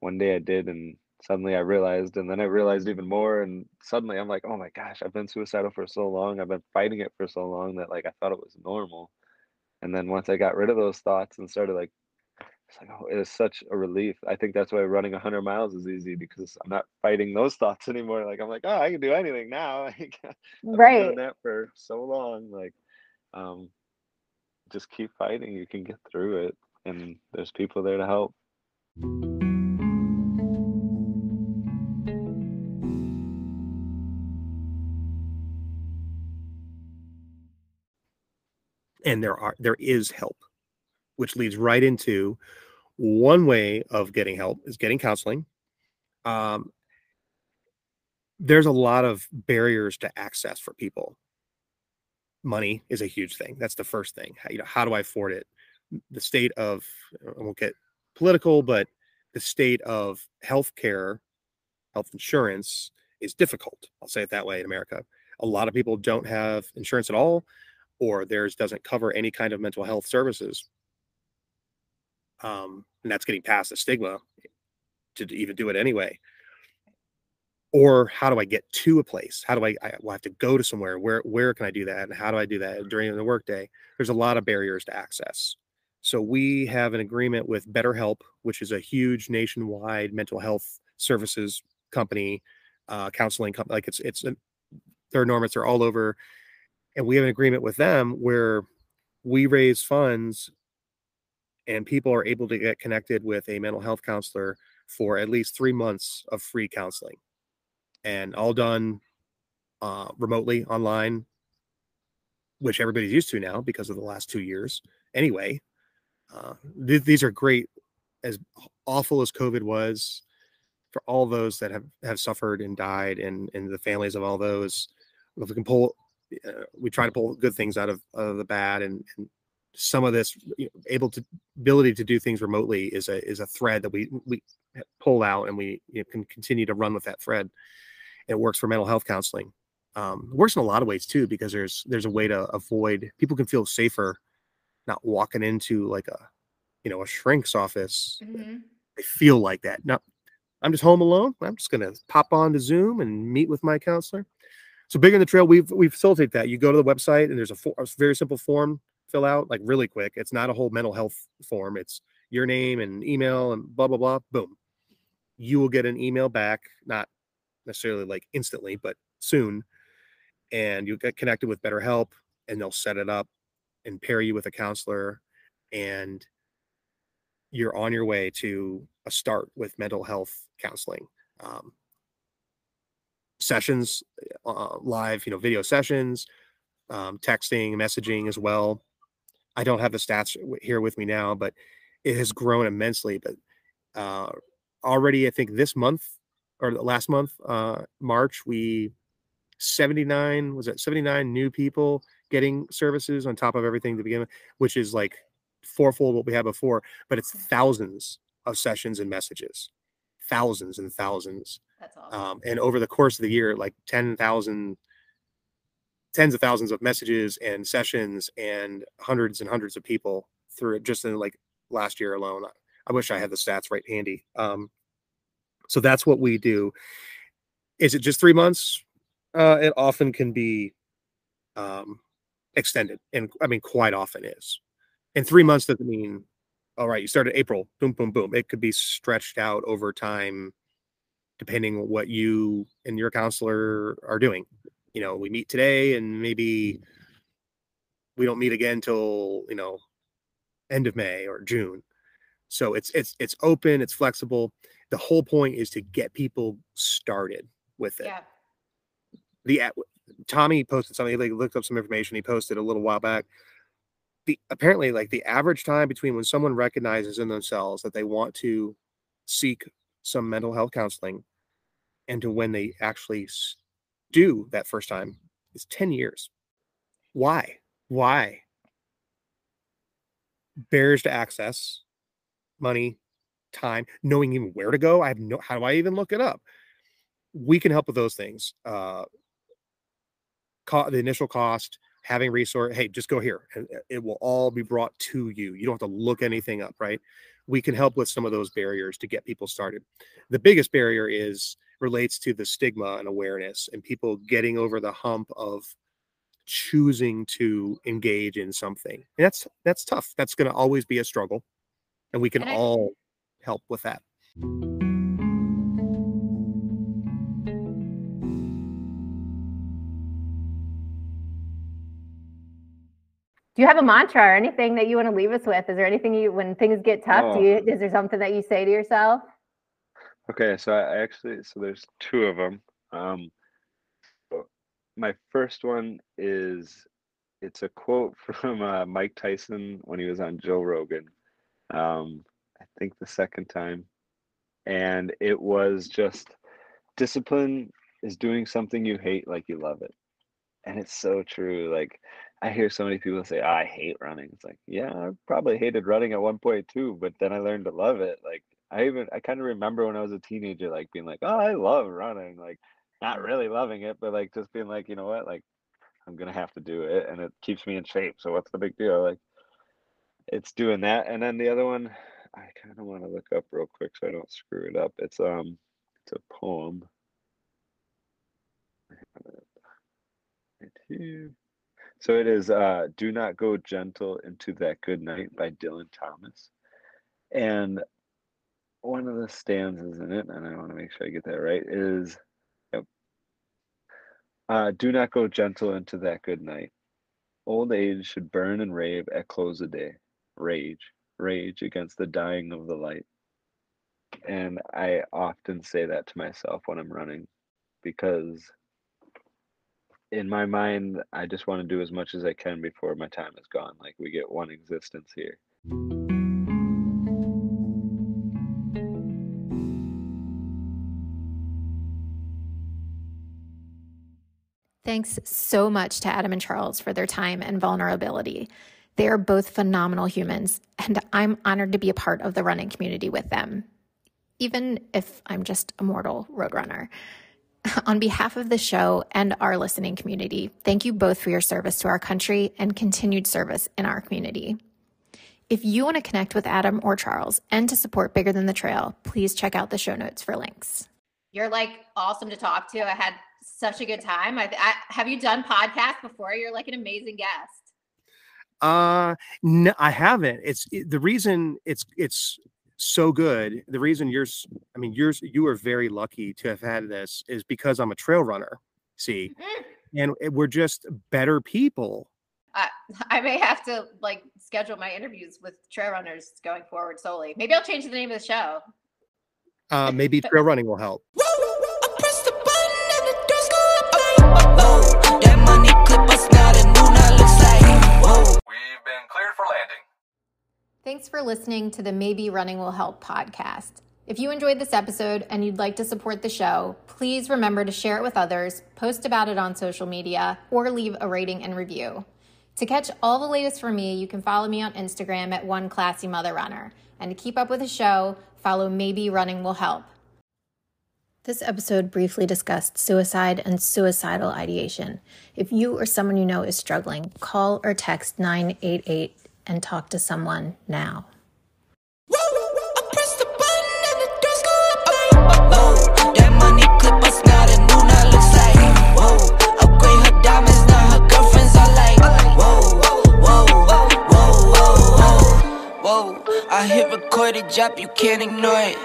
one day I did, and suddenly I realized, and then I realized even more, and suddenly I'm like, oh my gosh, I've been suicidal for so long, I've been fighting it for so long that like I thought it was normal. And then once I got rid of those thoughts and started like, it's like, oh, it is such a relief. I think that's why running 100 miles is easy because I'm not fighting those (laughs) thoughts anymore. Like I'm like, oh, I can do anything now. (laughs) I've been Right. that for so long. Like, um, just keep fighting. You can get through it, and there's people there to help. and there are there is help which leads right into one way of getting help is getting counseling. Um, there's a lot of barriers to access for people. Money is a huge thing. That's the first thing. How, you know how do i afford it the state of i won't get political but the state of healthcare health insurance is difficult i'll say it that way in america a lot of people don't have insurance at all or theirs doesn't cover any kind of mental health services. Um, and that's getting past the stigma to even do it anyway. Or how do I get to a place? How do I, I will have to go to somewhere? Where where can I do that? And how do I do that during the workday? There's a lot of barriers to access. So we have an agreement with BetterHelp, which is a huge nationwide mental health services company, uh, counseling company. Like it's it's a, they're enormous. They're all over and we have an agreement with them where we raise funds and people are able to get connected with a mental health counselor for at least three months of free counseling and all done uh, remotely online which everybody's used to now because of the last two years anyway uh, th- these are great as awful as covid was for all those that have, have suffered and died and, and the families of all those if we can pull uh, we try to pull good things out of, of the bad and, and some of this you know, able to ability to do things remotely is a is a thread that we we pull out and we you know, can continue to run with that thread. It works for mental health counseling. Um, works in a lot of ways too because there's there's a way to avoid people can feel safer not walking into like a you know a shrink's office Mhm. they feel like that no i'm just home alone i'm just going to pop on to zoom and meet with my counselor so Bigger Than the Trail, we've we facilitate that. You go to the website and there's a, for, a very simple form fill out, like really quick. It's not a whole mental health form. It's your name and email and blah blah blah. Boom. You will get an email back, not necessarily like instantly, but soon, and you'll get connected with BetterHelp, and they'll set it up and pair you with a counselor, and you're on your way to a start with mental health counseling. Um, sessions uh, live you know video sessions um, texting messaging as well i don't have the stats here with me now but it has grown immensely but uh, already i think this month or last month uh, march we 79 was it 79 new people getting services on top of everything to begin with which is like fourfold what we had before but it's thousands of sessions and messages. Thousands and thousands. That's awesome. um, and over the course of the year like 10,000 tens of thousands of messages and sessions and hundreds and hundreds of people through it just in like last year alone. I, I wish i had the stats right handy. Um, so that's what we do. Is it just three months? Uh, it often can be um, extended and i mean quite often is. And three months doesn't mean all right you started april boom boom boom. It could be stretched out over time depending on what you and your counselor are doing. You know we meet today and maybe we don't meet again till you know end of may or june. So it's it's it's open it's flexible. The whole point is to get people started with it. Yeah. the tommy posted something like looked up some information he posted a little while back the apparently like the average time between when someone recognizes in themselves that they want to seek some mental health counseling and to when they actually do that first time is 10 years. Why? Why? Barriers to access, money, time, knowing even where to go. I have no, how do I even look it up? We can help with those things. Uh, co- the initial cost, having resource. Hey, just go here, and uh, it will all be brought to you. You don't have to look anything up, right? We can help with some of those barriers to get people started. The biggest barrier is relates to the stigma and awareness, and people getting over the hump of choosing to engage in something. And that's that's tough. That's going to always be a struggle, and we can And I- all help with that. Do you have a mantra or anything that you want to leave us with? Is there anything you, when things get tough, do Oh. you, is there something that you say to yourself? Okay, so I I actually so there's two of them. Um, my first one is it's a quote (laughs) from uh, Mike Tyson when he was on Joe Rogan. Um, I think the second time, and it was just discipline is doing something you hate like you love it, and it's so true. Like I hear so many people say, "I hate running." It's like, yeah, I probably hated running at one point too, but then I learned to love it. Like I even I kind of remember when I was a teenager, like being like, "Oh, I love running," like not really loving it, but like just being like, you know what, like I'm gonna have to do it, and it keeps me in shape. So what's the big deal? Like it's doing that, and then the other one, I kind of want to look up real quick so I don't screw it up. It's um, it's a poem. I have it right here. So it is uh, "Do Not Go Gentle into That Good Night" by Dylan Thomas, and one of the stanzas in it, and I want to make sure I get that right, is yep. Uh, do not go gentle into that good night. Old age should burn and rave at close of day. Rage, rage against the dying of the light. And I often say that to myself when I'm running because in my mind, I just want to do as much as I can before my time is gone. Like we get one existence here. Thanks so much to Adam and Charles for their time and vulnerability. They are both phenomenal humans, and I'm honored to be a part of the running community with them, even if I'm just a mortal roadrunner. (laughs) On behalf of the show and our listening community, thank you both for your service to our country and continued service in our community. If you want to connect with Adam or Charles and to support Bigger Than the Trail, please check out the show notes for links. You're like awesome to talk to. I had such a good time. I, I have you done podcasts before? You're like an amazing guest. Uh, no, I haven't. It's it- the reason it's it's so good. The reason you're, s- I mean, you're you are very lucky to have had this is because I'm a trail runner. See, Mm. and we're just better people. I, (laughs) I may have to like schedule my interviews with trail runners going forward solely. Maybe I'll change the name of the show. Uh, (laughs) maybe trail running will help. That money clip us now, the new now looks like whoa. We've been cleared for landing. Thanks for listening to the Maybe Running Will Help podcast. If you enjoyed this episode and you'd like to support the show, please remember to share it with others, post about it on social media, or leave a rating and review. To catch all the latest from me, you can follow me on Instagram at One Classy Mother Runner. And to keep up with the show, follow Maybe Running Will Help. This episode briefly discussed suicide and suicidal ideation. If you or someone you know is struggling, call or text 988 and talk to someone now. I hit record a drop, you can't ignore it.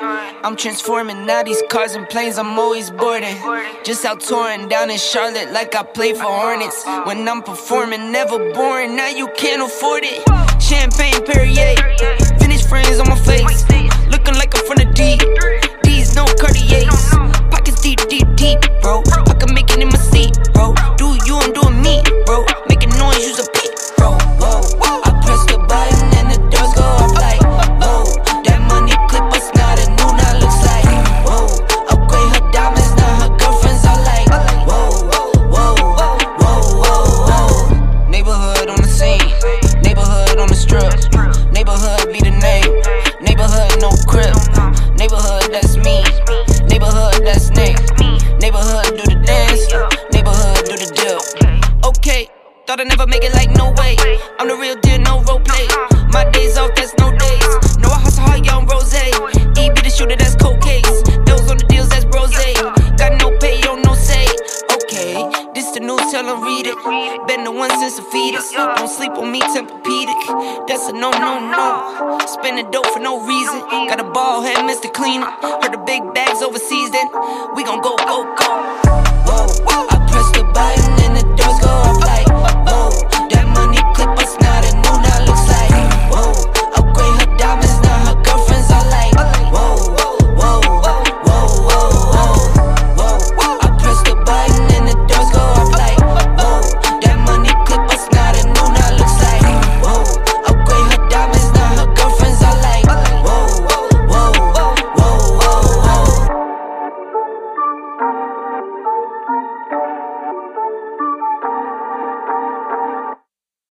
I'm transforming now these cars and planes, I'm always boarding. Just out touring down in Charlotte like I play for Hornets. When I'm performing, never boring, now you can't afford it. Champagne Perrier, finished friends on my face. Looking like I'm from the deep. These no Cartiers. Pockets deep, deep, deep, bro. I can make it in my seat, bro. Do you, I'm doing me, bro. Making noise, use a spending dope for no reason. Got a ball head, Mr. Cleaner. Heard the big bags overseas